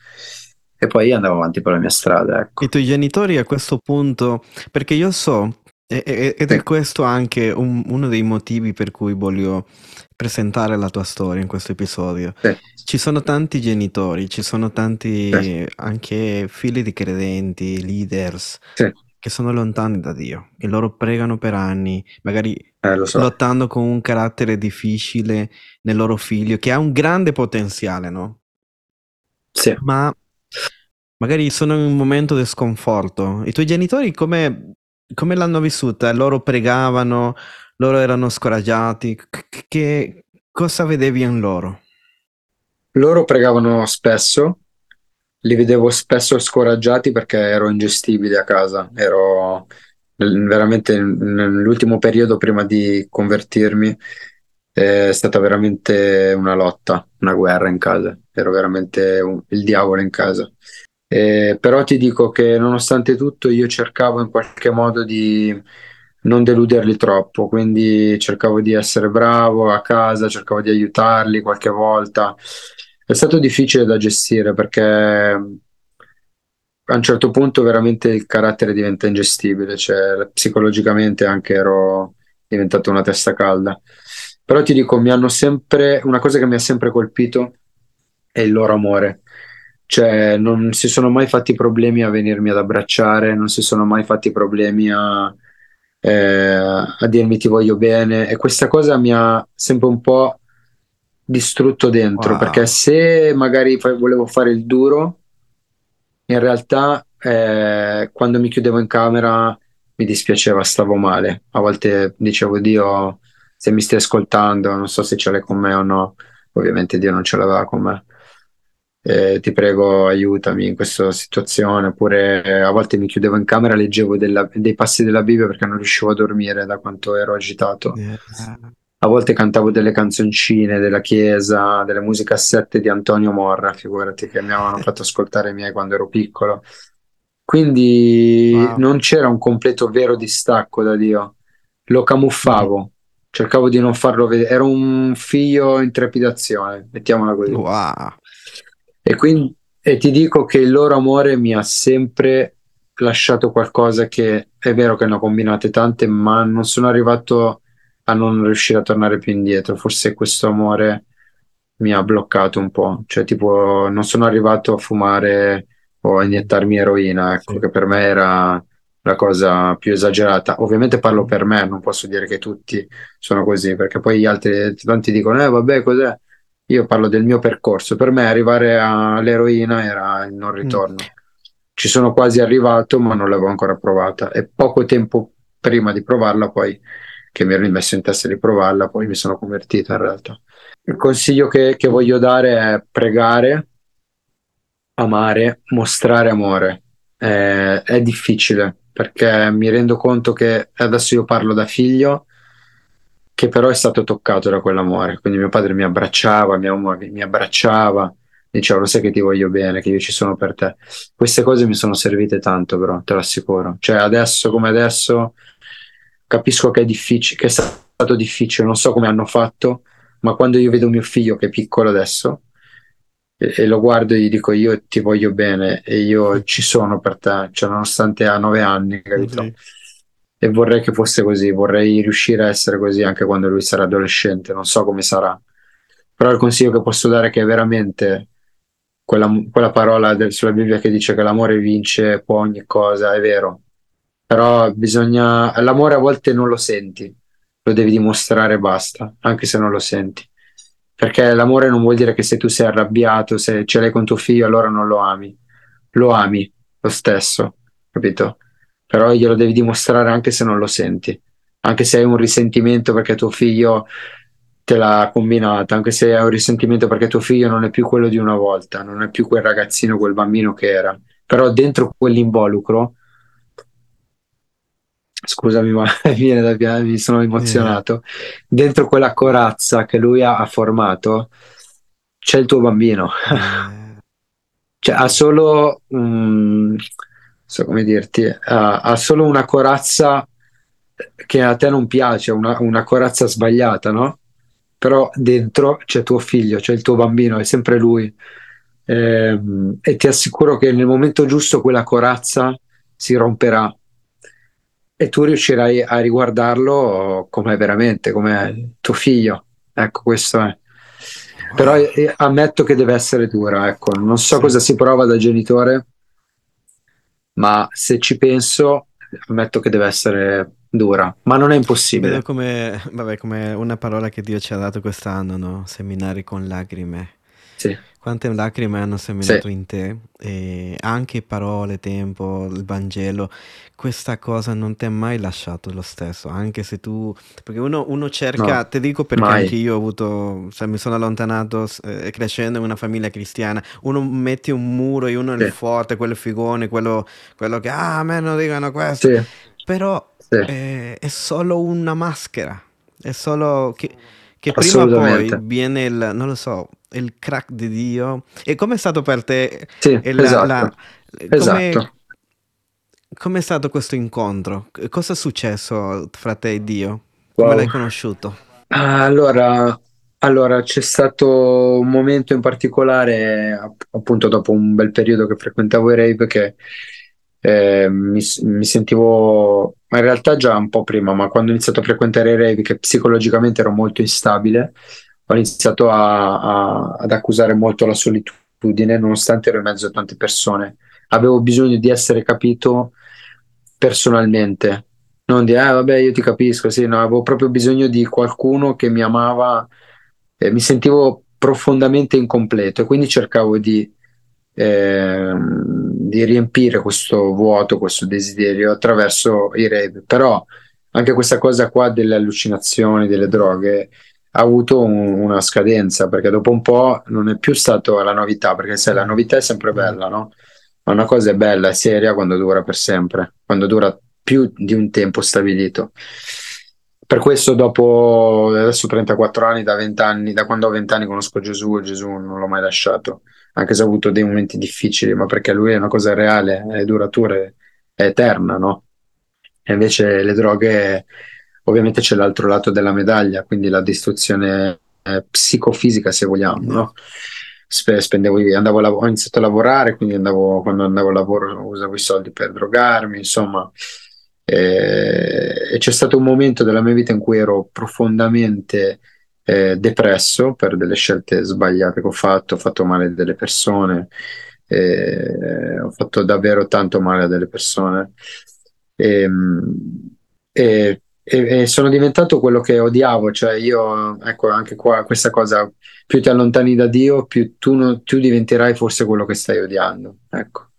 e poi andavo avanti per la mia strada. Ecco. I tuoi genitori a questo punto, perché io so, ed è sì. questo anche un, uno dei motivi per cui voglio presentare la tua storia in questo episodio. Sì. Ci sono tanti genitori, ci sono tanti sì. anche figli di credenti, leaders, che sono lontani da Dio e loro pregano per anni, magari eh, so. lottando con un carattere difficile nel loro figlio che ha un grande potenziale, no? Sì. Ma magari sono in un momento di sconforto. I tuoi genitori come, come l'hanno vissuta? Loro pregavano, loro erano scoraggiati. Che cosa vedevi in loro? Loro pregavano spesso, li vedevo spesso scoraggiati perché ero ingestibile a casa, ero veramente nell'ultimo periodo prima di convertirmi è stata veramente una lotta, una guerra in casa, ero veramente un, il diavolo in casa. Eh, però ti dico che nonostante tutto io cercavo in qualche modo di non deluderli troppo, quindi cercavo di essere bravo a casa, cercavo di aiutarli qualche volta. È stato difficile da gestire perché a un certo punto veramente il carattere diventa ingestibile, cioè psicologicamente anche ero diventato una testa calda. Però ti dico, mi hanno sempre, una cosa che mi ha sempre colpito è il loro amore. Cioè, non si sono mai fatti problemi a venirmi ad abbracciare, non si sono mai fatti problemi a, eh, a dirmi ti voglio bene. E questa cosa mi ha sempre un po' distrutto dentro, wow. perché se magari volevo fare il duro, in realtà eh, quando mi chiudevo in camera mi dispiaceva, stavo male. A volte dicevo, Dio, se mi stai ascoltando, non so se ce l'hai con me o no, ovviamente Dio non ce l'aveva con me. Eh, ti prego, aiutami in questa situazione. Oppure eh, a volte mi chiudevo in camera, leggevo della, dei passi della Bibbia perché non riuscivo a dormire da quanto ero agitato. Yeah a volte cantavo delle canzoncine della chiesa, delle musicassette di Antonio Morra, figurati che mi avevano fatto ascoltare i miei quando ero piccolo. Quindi wow. non c'era un completo vero distacco da Dio, lo camuffavo, cercavo di non farlo vedere, ero un figlio in trepidazione, mettiamola così. Wow. E quindi e ti dico che il loro amore mi ha sempre lasciato qualcosa che è vero che ne ho combinate tante, ma non sono arrivato a non riuscire a tornare più indietro. Forse questo amore mi ha bloccato un po', cioè tipo non sono arrivato a fumare o a iniettarmi eroina, ecco, sì. che per me era la cosa più esagerata. Ovviamente parlo per me, non posso dire che tutti sono così, perché poi gli altri tanti dicono "Eh, vabbè, cos'è?" Io parlo del mio percorso. Per me arrivare all'eroina era il non ritorno. Mm. Ci sono quasi arrivato, ma non l'avevo ancora provata e poco tempo prima di provarla poi che mi ero rimesso in testa di provarla, poi mi sono convertito in realtà. Il consiglio che, che voglio dare è pregare, amare, mostrare amore. Eh, è difficile perché mi rendo conto che adesso io parlo da figlio che però è stato toccato da quell'amore. Quindi mio padre mi abbracciava, mia mamma mi abbracciava, diceva lo sai che ti voglio bene, che io ci sono per te. Queste cose mi sono servite tanto però, te lo assicuro. Cioè adesso come adesso capisco che è difficile, che è stato difficile, non so come hanno fatto, ma quando io vedo mio figlio che è piccolo adesso e, e lo guardo e gli dico io ti voglio bene e io ci sono per te, cioè nonostante ha nove anni, capito? Okay. E vorrei che fosse così, vorrei riuscire a essere così anche quando lui sarà adolescente, non so come sarà. Però il consiglio che posso dare è che veramente quella, quella parola del, sulla Bibbia che dice che l'amore vince può ogni cosa, è vero, però bisogna, l'amore a volte non lo senti, lo devi dimostrare e basta, anche se non lo senti. Perché l'amore non vuol dire che se tu sei arrabbiato, se ce l'hai con tuo figlio, allora non lo ami. Lo ami lo stesso, capito? Però glielo devi dimostrare anche se non lo senti, anche se hai un risentimento perché tuo figlio te l'ha combinata, anche se hai un risentimento perché tuo figlio non è più quello di una volta, non è più quel ragazzino, quel bambino che era. Però dentro quell'involucro, scusami, ma viene da piangere, mi sono emozionato. Dentro quella corazza che lui ha, ha formato, c'è il tuo bambino. Eh, Cioè, ha solo, mm, so come dirti, ha, ha solo una corazza che a te non piace, una, una corazza sbagliata, no? Però dentro c'è tuo figlio, c'è il tuo bambino, è sempre lui. Ehm, e ti assicuro che nel momento giusto quella corazza si romperà e tu riuscirai a riguardarlo come veramente, come tuo figlio. Ecco, questo è. Però eh, ammetto che deve essere dura, ecco. Non so sì. cosa si prova da genitore, ma se ci penso, ammetto che deve essere dura, ma non è Vedo impossibile. come, vabbè, come una parola che Dio ci ha dato quest'anno, no? Seminari con lacrime. Sì, Quante lacrime hanno sì, seminato in te? E anche parole, tempo, il Vangelo, questa cosa non ti ha mai lasciato lo stesso, anche se tu... Perché uno, uno cerca, no, ti dico perché anche mai. io ho avuto, cioè mi sono allontanato eh, crescendo in una famiglia cristiana, uno mette un muro e uno è il Sì, forte, quello figone, quello, quello che, ah, a me non dicono questo, sì, però sì, eh, è solo una maschera, è solo che, che prima o poi viene il, non lo so, il crack di Dio. E com'è stato per te? Sì, la, la- esatto, come, esatto. com'è stato questo incontro? Cosa è successo fra te e Dio? Come l'hai Wow. conosciuto? Ah, Allora, allora, c'è stato un momento in particolare, app- appunto dopo un bel periodo che frequentavo i rave, che eh, mi, mi sentivo, ma in realtà già un po' prima, ma quando ho iniziato a frequentare i rave, che psicologicamente ero molto instabile, ho iniziato a- a- ad accusare molto la solitudine, nonostante ero in mezzo a tante persone. Avevo bisogno di essere capito personalmente non di, ah, vabbè, io ti capisco, sì, no, avevo proprio bisogno di qualcuno che mi amava, e mi sentivo profondamente incompleto e quindi cercavo di, ehm, di riempire questo vuoto, questo desiderio attraverso i rave. Però anche questa cosa qua delle allucinazioni, delle droghe, ha avuto un- una scadenza, perché dopo un po' non è più stato la novità, perché sai, la novità è sempre bella, no? Ma una cosa è bella, è seria quando dura per sempre, quando dura più di un tempo stabilito. Per questo, dopo adesso 34 anni, da 20 anni, da quando ho 20 anni conosco Gesù e Gesù non l'ho mai lasciato, anche se ho avuto dei momenti difficili, ma perché lui è una cosa reale, è duratura, è eterna, no? E invece le droghe, ovviamente c'è l'altro lato della medaglia, quindi la distruzione eh, psicofisica, se vogliamo, no? Spe- spendevo, andavo a ho iniziato a lavorare, quindi andavo, quando andavo al lavoro usavo i soldi per drogarmi, insomma. E, e c'è stato un momento della mia vita in cui ero profondamente eh, depresso per delle scelte sbagliate che ho fatto, ho fatto male a delle persone, eh, ho fatto davvero tanto male a delle persone. E, e- e- e sono diventato quello che odiavo, cioè io, ecco, anche qua questa cosa, più ti allontani da Dio, più tu, non- tu diventerai forse quello che stai odiando, ecco.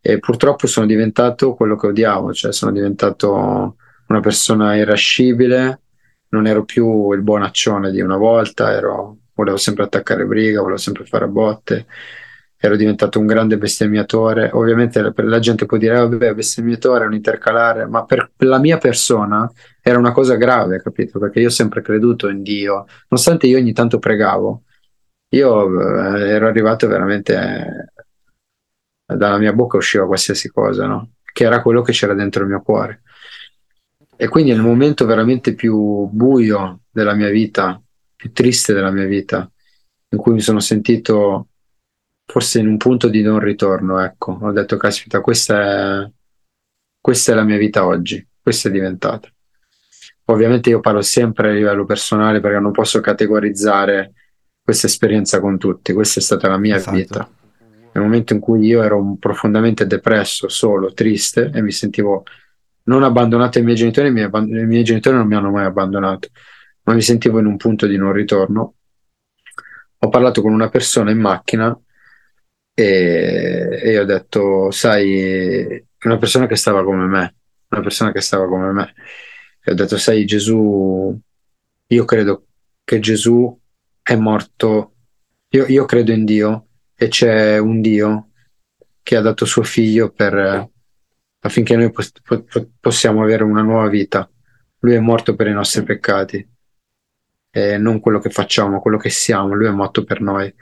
E purtroppo sono diventato quello che odiavo, cioè sono diventato una persona irascibile, non ero più il buonaccione di una volta, ero- volevo sempre attaccare briga, volevo sempre fare botte, ero diventato un grande bestemmiatore. Ovviamente la, gente può dire, "Eh, vabbè, bestemmiatore è un intercalare, ma per la mia persona era una cosa grave, capito? Perché io ho sempre creduto in Dio, nonostante io ogni tanto pregavo, io eh, ero arrivato veramente, eh, dalla mia bocca usciva qualsiasi cosa, no? Che era quello che c'era dentro il mio cuore. E quindi nel momento veramente più buio della mia vita, più triste della mia vita, in cui mi sono sentito forse in un punto di non ritorno, ecco, ho detto, caspita, questa è, questa è la mia vita oggi, questa è diventata. Ovviamente io parlo sempre a livello personale perché non posso categorizzare questa esperienza con tutti, questa è stata la mia Esatto. vita. Nel momento in cui io ero profondamente depresso, solo, triste e mi sentivo non abbandonato ai miei genitori, i miei, i miei genitori non mi hanno mai abbandonato, ma mi sentivo in un punto di non ritorno. Ho parlato con una persona in macchina e, e ho detto, sai, una persona che stava come me, una persona che stava come me. E ho detto, sai, Gesù, io credo, che Gesù è morto. Io, io credo in Dio e c'è un Dio che ha dato suo figlio per, affinché noi pos- po- possiamo avere una nuova vita. Lui è morto per i nostri peccati, e non quello che facciamo, quello che siamo. Lui è morto per noi.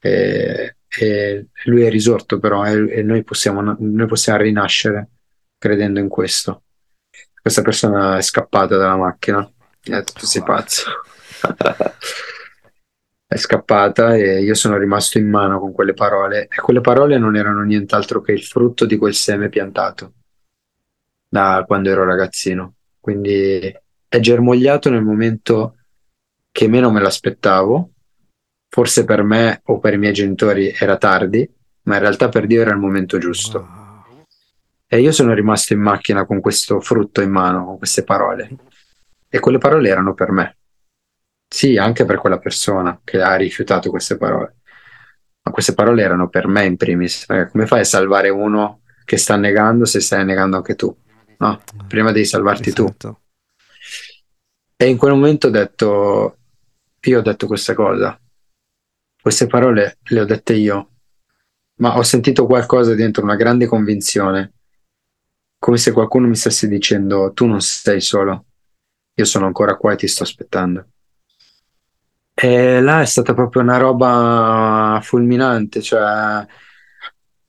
E, e lui è risorto però e, noi, possiamo, noi possiamo rinascere credendo in questo. Questa persona è scappata dalla macchina. E tu sei pazzo. è scappata e io sono rimasto in mano con quelle parole e quelle parole non erano nient'altro che il frutto di quel seme piantato da quando ero ragazzino. Quindi è germogliato nel momento che meno me l'aspettavo. Forse per me o per i miei genitori era tardi, ma in realtà per Dio era il momento giusto. Wow. E io sono rimasto in macchina con questo frutto in mano, con queste parole. E quelle parole erano per me. Sì, anche per quella persona che ha rifiutato queste parole. Ma queste parole erano per me in primis. Come fai a salvare uno che sta negando se stai negando anche tu? No, prima devi salvarti esatto. tu. E in quel momento ho detto, io ho detto questa cosa. Queste parole le ho dette io, ma ho sentito qualcosa dentro, una grande convinzione, come se qualcuno mi stesse dicendo, tu non sei solo, io sono ancora qua e ti sto aspettando. E là è stata proprio una roba fulminante, cioè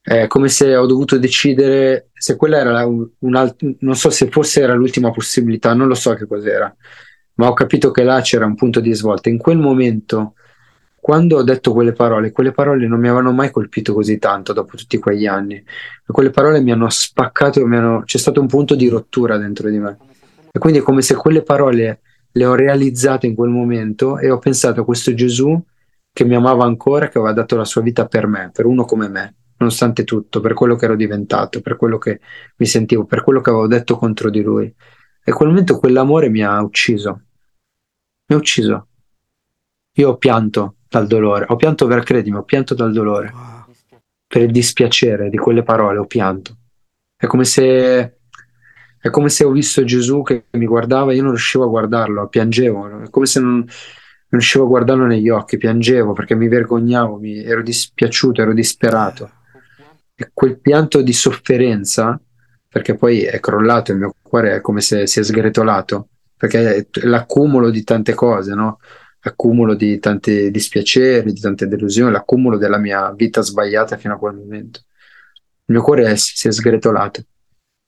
è come se ho dovuto decidere se quella era un, un non so se forse era l'ultima possibilità, non lo so che cos'era, ma ho capito che là c'era un punto di svolta. In quel momento, quando ho detto quelle parole, quelle parole non mi avevano mai colpito così tanto dopo tutti quegli anni. Quelle parole mi hanno spaccato, mi hanno... c'è stato un punto di rottura dentro di me. E quindi è come se quelle parole le ho realizzate in quel momento e ho pensato a questo Gesù che mi amava ancora, che aveva dato la sua vita per me, per uno come me, nonostante tutto, per quello che ero diventato, per quello che mi sentivo, per quello che avevo detto contro di lui. E quel momento quell'amore mi ha ucciso. Mi ha ucciso. Io ho pianto dal dolore, ho pianto per credimi, ho pianto dal dolore, per il dispiacere di quelle parole, ho pianto. È come se è come se ho visto Gesù che mi guardava io non riuscivo a guardarlo, piangevo, è come se non, non riuscivo a guardarlo negli occhi, piangevo perché mi vergognavo, mi, ero dispiaciuto, ero disperato. E quel pianto di sofferenza, perché poi è crollato, il mio cuore è come se si è sgretolato, perché è l'accumulo di tante cose, no? L'accumulo di tanti dispiaceri, di tante delusioni, l'accumulo della mia vita sbagliata fino a quel momento. Il mio cuore è, si è sgretolato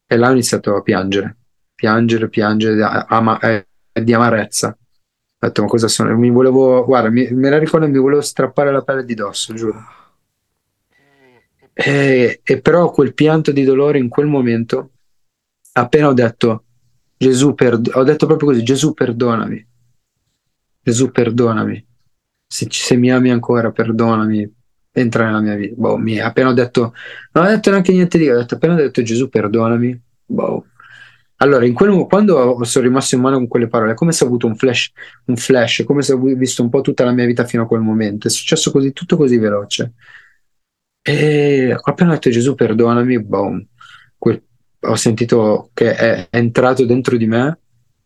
e là ho iniziato a piangere, piangere, piangere ama, eh, di amarezza. Ho detto, ma cosa sono? Mi volevo, guarda, mi, me la ricordo, mi volevo strappare la pelle di dosso, giuro. E, e però quel pianto di dolore in quel momento, appena ho detto, Gesù, perd- ho detto proprio così, Gesù perdonami, Gesù perdonami, se, se mi ami ancora perdonami, entra nella mia vita. Boh, mi, appena ho detto, non ho detto neanche niente di, ho detto, appena detto Gesù perdonami, boh. Allora, in quel, quando sono rimasto in mano con quelle parole, come se ho avuto un flash, un flash, come se ho visto un po' tutta la mia vita fino a quel momento. È successo così, tutto così veloce. E appena ho detto Gesù perdonami, boom, quel, ho sentito che è entrato dentro di me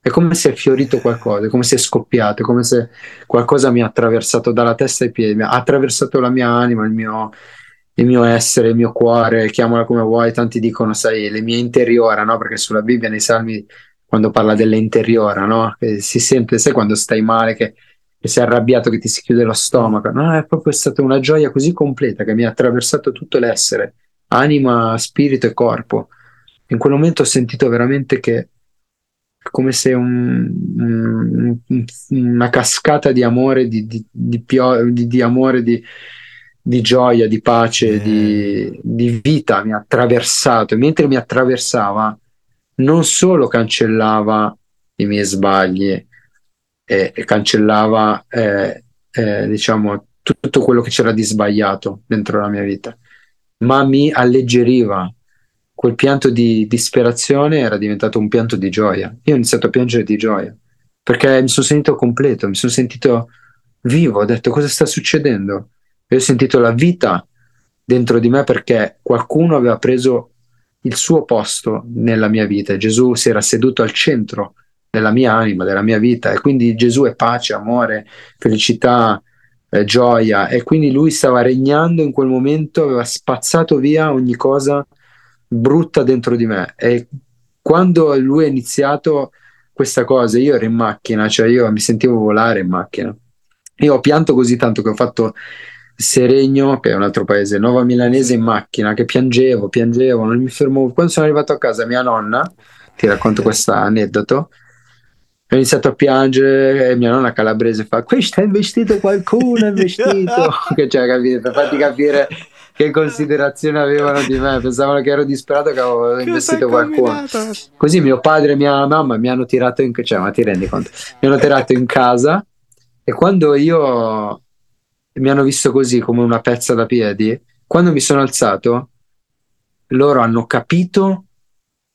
è come se è fiorito qualcosa, è come se è scoppiato, è come se qualcosa mi ha attraversato dalla testa ai piedi, mi ha attraversato la mia anima, il mio, il mio essere, il mio cuore, chiamala come vuoi, tanti dicono, sai, le mie interiora, no? Perché sulla Bibbia, nei salmi, quando parla delle interiora, no? Che si sente, sai quando stai male, che, che sei arrabbiato, che ti si chiude lo stomaco, no? È proprio stata una gioia così completa che mi ha attraversato tutto l'essere, anima, spirito e corpo. In quel momento ho sentito veramente che come se un, un, una cascata di amore, di, di, di, pio, di amore, di, gioia, di pace, eh. di, vita mi ha attraversato. Mentre mi attraversava, non solo cancellava i miei sbagli e, e cancellava, eh, eh, diciamo, tutto quello che c'era di sbagliato dentro la mia vita, ma mi alleggeriva quel pianto di disperazione era diventato un pianto di gioia. Io ho iniziato a piangere di gioia perché mi sono sentito completo, mi sono sentito vivo, ho detto cosa sta succedendo? E ho sentito la vita dentro di me perché qualcuno aveva preso il suo posto nella mia vita. Gesù si era seduto al centro della mia anima, della mia vita. E quindi Gesù è pace, amore, felicità, eh, gioia. E quindi lui stava regnando in quel momento, aveva spazzato via ogni cosa brutta dentro di me. E quando lui ha iniziato questa cosa, io ero in macchina, cioè io mi sentivo volare in macchina. Io ho pianto così tanto che ho fatto Seregno, che è un altro paese, Nova Milanese in macchina, che piangevo, piangevo, non mi fermo. Quando sono arrivato a casa, mia nonna, ti racconto questo aneddoto, ho iniziato a piangere e mia nonna calabrese fa questo è investito qualcuno, è investito che cioè capite per farti capire che considerazione avevano di me? Pensavano che ero disperato che avevo investito qualcuno. così mio padre e mia mamma mi hanno tirato in cioè ma ti rendi conto? Mi hanno tirato in casa e quando io mi hanno visto così come una pezza da piedi quando mi sono alzato loro hanno capito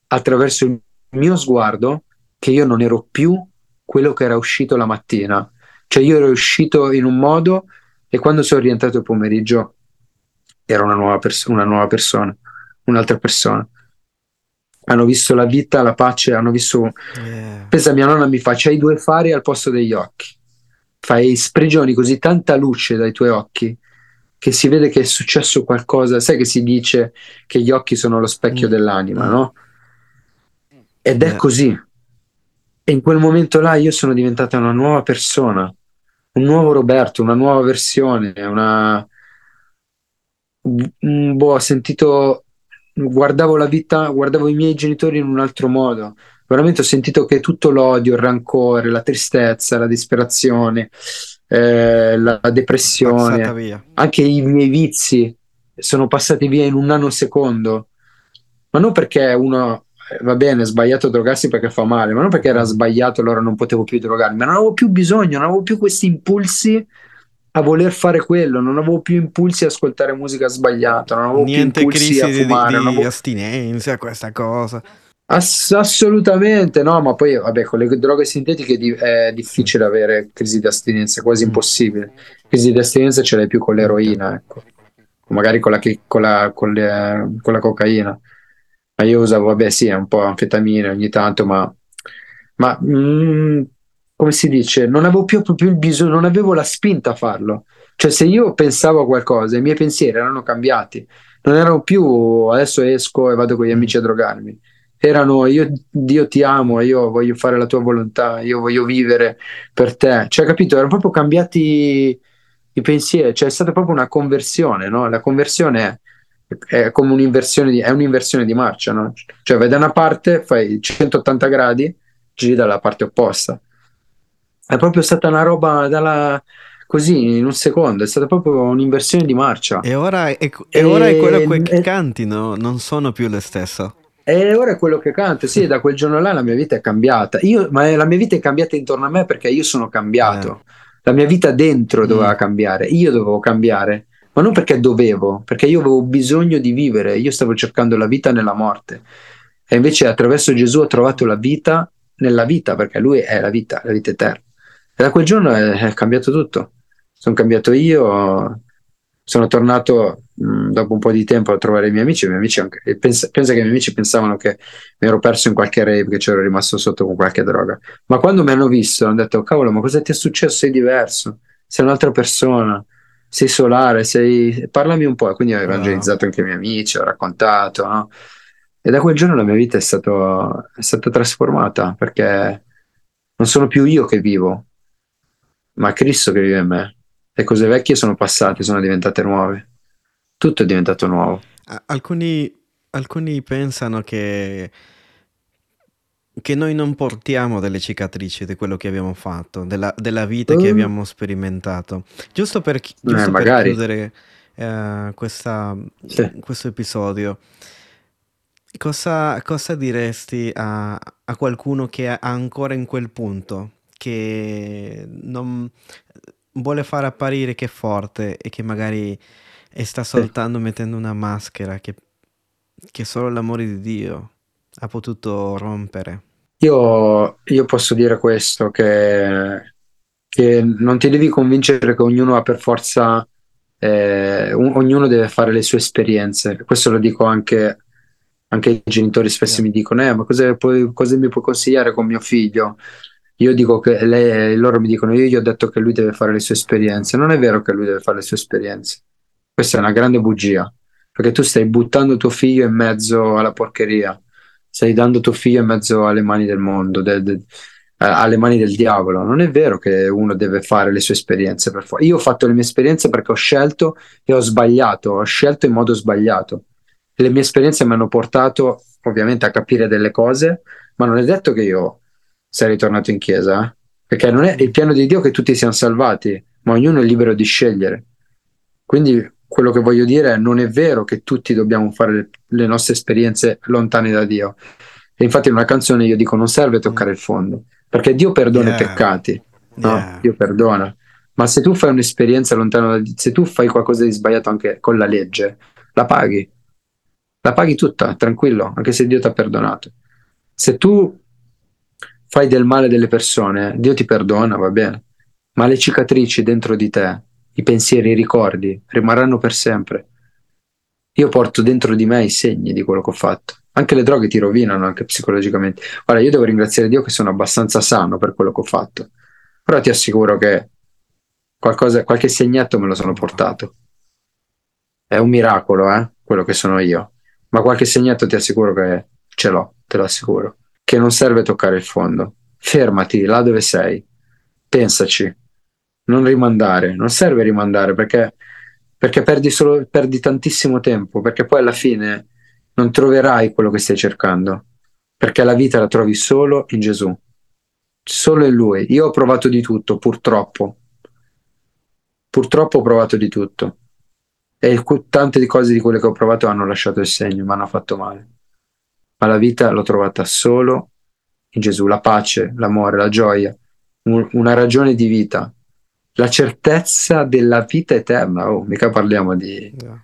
attraverso il mio sguardo che io non ero più quello che era uscito la mattina. Cioè io ero uscito in un modo e quando sono rientrato il pomeriggio ero una nuova, pers- una nuova persona, un'altra persona. Hanno visto la vita, la pace, hanno visto... Yeah. Pensa, mia nonna mi fa, c'hai due fari al posto degli occhi. Fai sprigioni così tanta luce dai tuoi occhi che si vede che è successo qualcosa. Sai che si dice che gli occhi sono lo specchio mm. dell'anima, mm. no? Ed è così. E in quel momento là io sono diventata una nuova persona, un nuovo Roberto, una nuova versione, una... Boh, ho sentito, guardavo la vita, guardavo i miei genitori in un altro modo. Veramente ho sentito che tutto l'odio, il rancore, la tristezza, la disperazione, eh, la depressione, anche i miei vizi sono passati via in un nanosecondo. Ma non perché uno eh, va bene, è sbagliato drogarsi perché fa male, ma non perché era sbagliato allora non potevo più drogarmi, ma non avevo più bisogno, non avevo più questi impulsi a voler fare quello, non avevo più impulsi a ascoltare musica sbagliata, non avevo Niente più impulsi crisi a fumare, di, di avevo... astinenza, questa cosa. Ass- assolutamente no, ma poi vabbè, con le droghe sintetiche di- è difficile avere crisi di astinenza, è quasi mm. impossibile. Crisi di astinenza ce l'hai più con l'eroina, ecco. magari con la, con la, con le, con la cocaina. Ma io usavo, vabbè, sì, un po' anfetamine ogni tanto, ma, ma mh, mm, come si dice, non avevo più proprio il bisogno, non avevo la spinta a farlo. Cioè, se io pensavo a qualcosa, i miei pensieri erano cambiati, non erano più adesso esco e vado con gli amici a drogarmi. Erano io, Dio ti amo, io voglio fare la tua volontà, io voglio vivere per te. Cioè, capito? Erano proprio cambiati i pensieri, cioè è stata proprio una conversione, no? La conversione è è come un'inversione di, è un'inversione di marcia, no? Cioè vai da una parte, fai 180 gradi, giri dalla parte opposta. È proprio stata una roba dalla, così in un secondo, è stata proprio un'inversione di marcia. E ora è, e ora è quello che e, canti, no? non sono più le stesse. E ora è quello che canto, sì, da quel giorno là la mia vita è cambiata. Io, ma la mia vita è cambiata intorno a me perché io sono cambiato. Eh. La mia vita dentro doveva mm. cambiare, io dovevo cambiare ma non perché dovevo, perché io avevo bisogno di vivere, io stavo cercando la vita nella morte. E invece attraverso Gesù ho trovato la vita nella vita, perché lui è la vita, la vita eterna. E da quel giorno è, cambiato tutto. Sono cambiato io, sono tornato mh, dopo un po' di tempo a trovare i miei amici. I miei amici anche, pensa, pensa, che i miei amici pensavano che mi ero perso in qualche rave, che c'ero rimasto sotto con qualche droga. Ma quando mi hanno visto hanno detto, cavolo, ma cosa ti è successo? Sei diverso, sei un'altra persona sei solare, sei... parlami un po'. Quindi ho evangelizzato anche i miei amici, ho raccontato, no? E da quel giorno la mia vita è, stato, è stata trasformata perché non sono più io che vivo, ma Cristo che vive in me. Le cose vecchie sono passate, sono diventate nuove. Tutto è diventato nuovo. Alcuni, alcuni pensano che che noi non portiamo delle cicatrici di quello che abbiamo fatto, della, della vita mm. che abbiamo sperimentato. Giusto per, eh, giusto eh, per chiudere uh, questa, sì. questo episodio, cosa, cosa diresti a, a, qualcuno che è ancora in quel punto, che non vuole far apparire che è forte e che magari sta soltanto sì. mettendo una maschera che, che solo l'amore di Dio ha potuto rompere? Io, io posso dire questo, che, che, non ti devi convincere che ognuno ha per forza, eh, un, ognuno deve fare le sue esperienze. Questo lo dico anche Anche i genitori spesso yeah. mi dicono, eh, ma cosa, puoi, cosa mi puoi consigliare con mio figlio? Io dico che lei, loro mi dicono, io gli ho detto che lui deve fare le sue esperienze. Non è vero che lui deve fare le sue esperienze. Questa è una grande bugia, perché tu stai buttando tuo figlio in mezzo alla porcheria, stai dando tuo figlio in mezzo alle mani del mondo, de, de, alle mani del diavolo. Non è vero che uno deve fare le sue esperienze per forza. Io ho fatto le mie esperienze perché ho scelto e ho sbagliato, ho scelto in modo sbagliato. Le mie esperienze mi hanno portato ovviamente a capire delle cose, ma non è detto che io sei ritornato in chiesa, perché non è il piano di Dio che tutti siano salvati, ma ognuno è libero di scegliere. Quindi quello che voglio dire è non è vero che tutti dobbiamo fare le, le nostre esperienze lontane da Dio. E infatti in una canzone io dico non serve toccare il fondo, perché Dio perdona yeah. i peccati, no? Yeah. Dio perdona. Ma se tu fai un'esperienza lontana da Dio, se tu fai qualcosa di sbagliato anche con la legge, la paghi. La paghi tutta, tranquillo, anche se Dio ti ha perdonato. Se tu fai del male delle persone, Dio ti perdona, va bene, ma le cicatrici dentro di te, i pensieri, i ricordi, rimarranno per sempre. Io porto dentro di me i segni di quello che ho fatto. Anche le droghe ti rovinano, anche psicologicamente. Guarda, io devo ringraziare Dio che sono abbastanza sano per quello che ho fatto. Però ti assicuro che qualcosa, qualche segnetto me lo sono portato. È un miracolo, eh, quello che sono io. Ma qualche segnetto ti assicuro che ce l'ho, te lo assicuro che non serve toccare il fondo. Fermati là dove sei, pensaci, non rimandare, non serve rimandare perché, perché perdi, solo, perdi tantissimo tempo, perché poi alla fine non troverai quello che stai cercando, perché la vita la trovi solo in Gesù, solo in Lui. Io ho provato di tutto, purtroppo, purtroppo ho provato di tutto. E tante cose di quelle che ho provato hanno lasciato il segno, mi hanno fatto male ma la vita l'ho trovata solo in Gesù, la pace, l'amore, la gioia, un, una ragione di vita, la certezza della vita eterna. Oh, mica parliamo di... Yeah.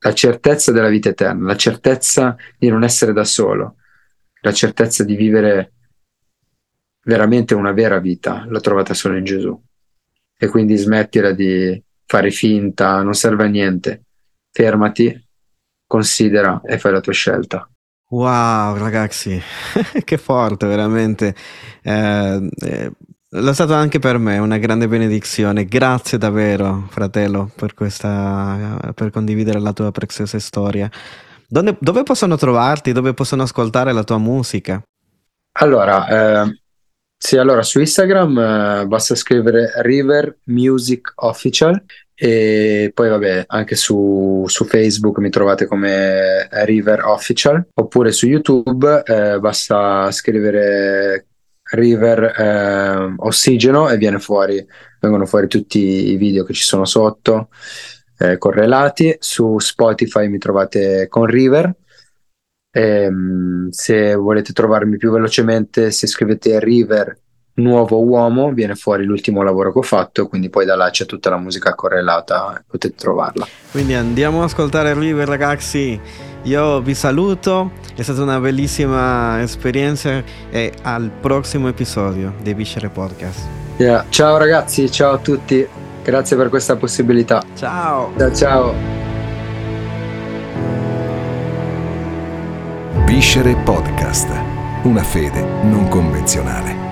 La certezza della vita eterna, la certezza di non essere da solo, la certezza di vivere veramente una vera vita, l'ho trovata solo in Gesù. E quindi smettila di fare finta, non serve a niente. Fermati, considera e fai la tua scelta. Wow, ragazzi, che forte, veramente. Eh, eh, è stato anche per me una grande benedizione. Grazie davvero, fratello, per, questa, per condividere la tua preziosa storia. Dove, dove, possono trovarti? Dove possono ascoltare la tua musica? Allora, eh, sì, allora su Instagram eh, basta scrivere River Music Official e poi vabbè anche su, su Facebook mi trovate come River Official oppure su YouTube eh, basta scrivere River eh, Ossigeno e viene fuori, vengono fuori tutti i video che ci sono sotto eh, correlati. Su Spotify mi trovate con River Ehm, se volete trovarmi più velocemente, se scrivete River Nuovo Uomo, viene fuori l'ultimo lavoro che ho fatto, quindi poi da là c'è tutta la musica correlata, potete trovarla. Quindi andiamo ad ascoltare River ragazzi. Io vi saluto, è stata una bellissima esperienza e al prossimo episodio dei Viscere Podcast. Yeah. Ciao ragazzi, ciao a tutti, grazie per questa possibilità. Ciao. Ciao ciao. Viscere Podcast, una fede non convenzionale.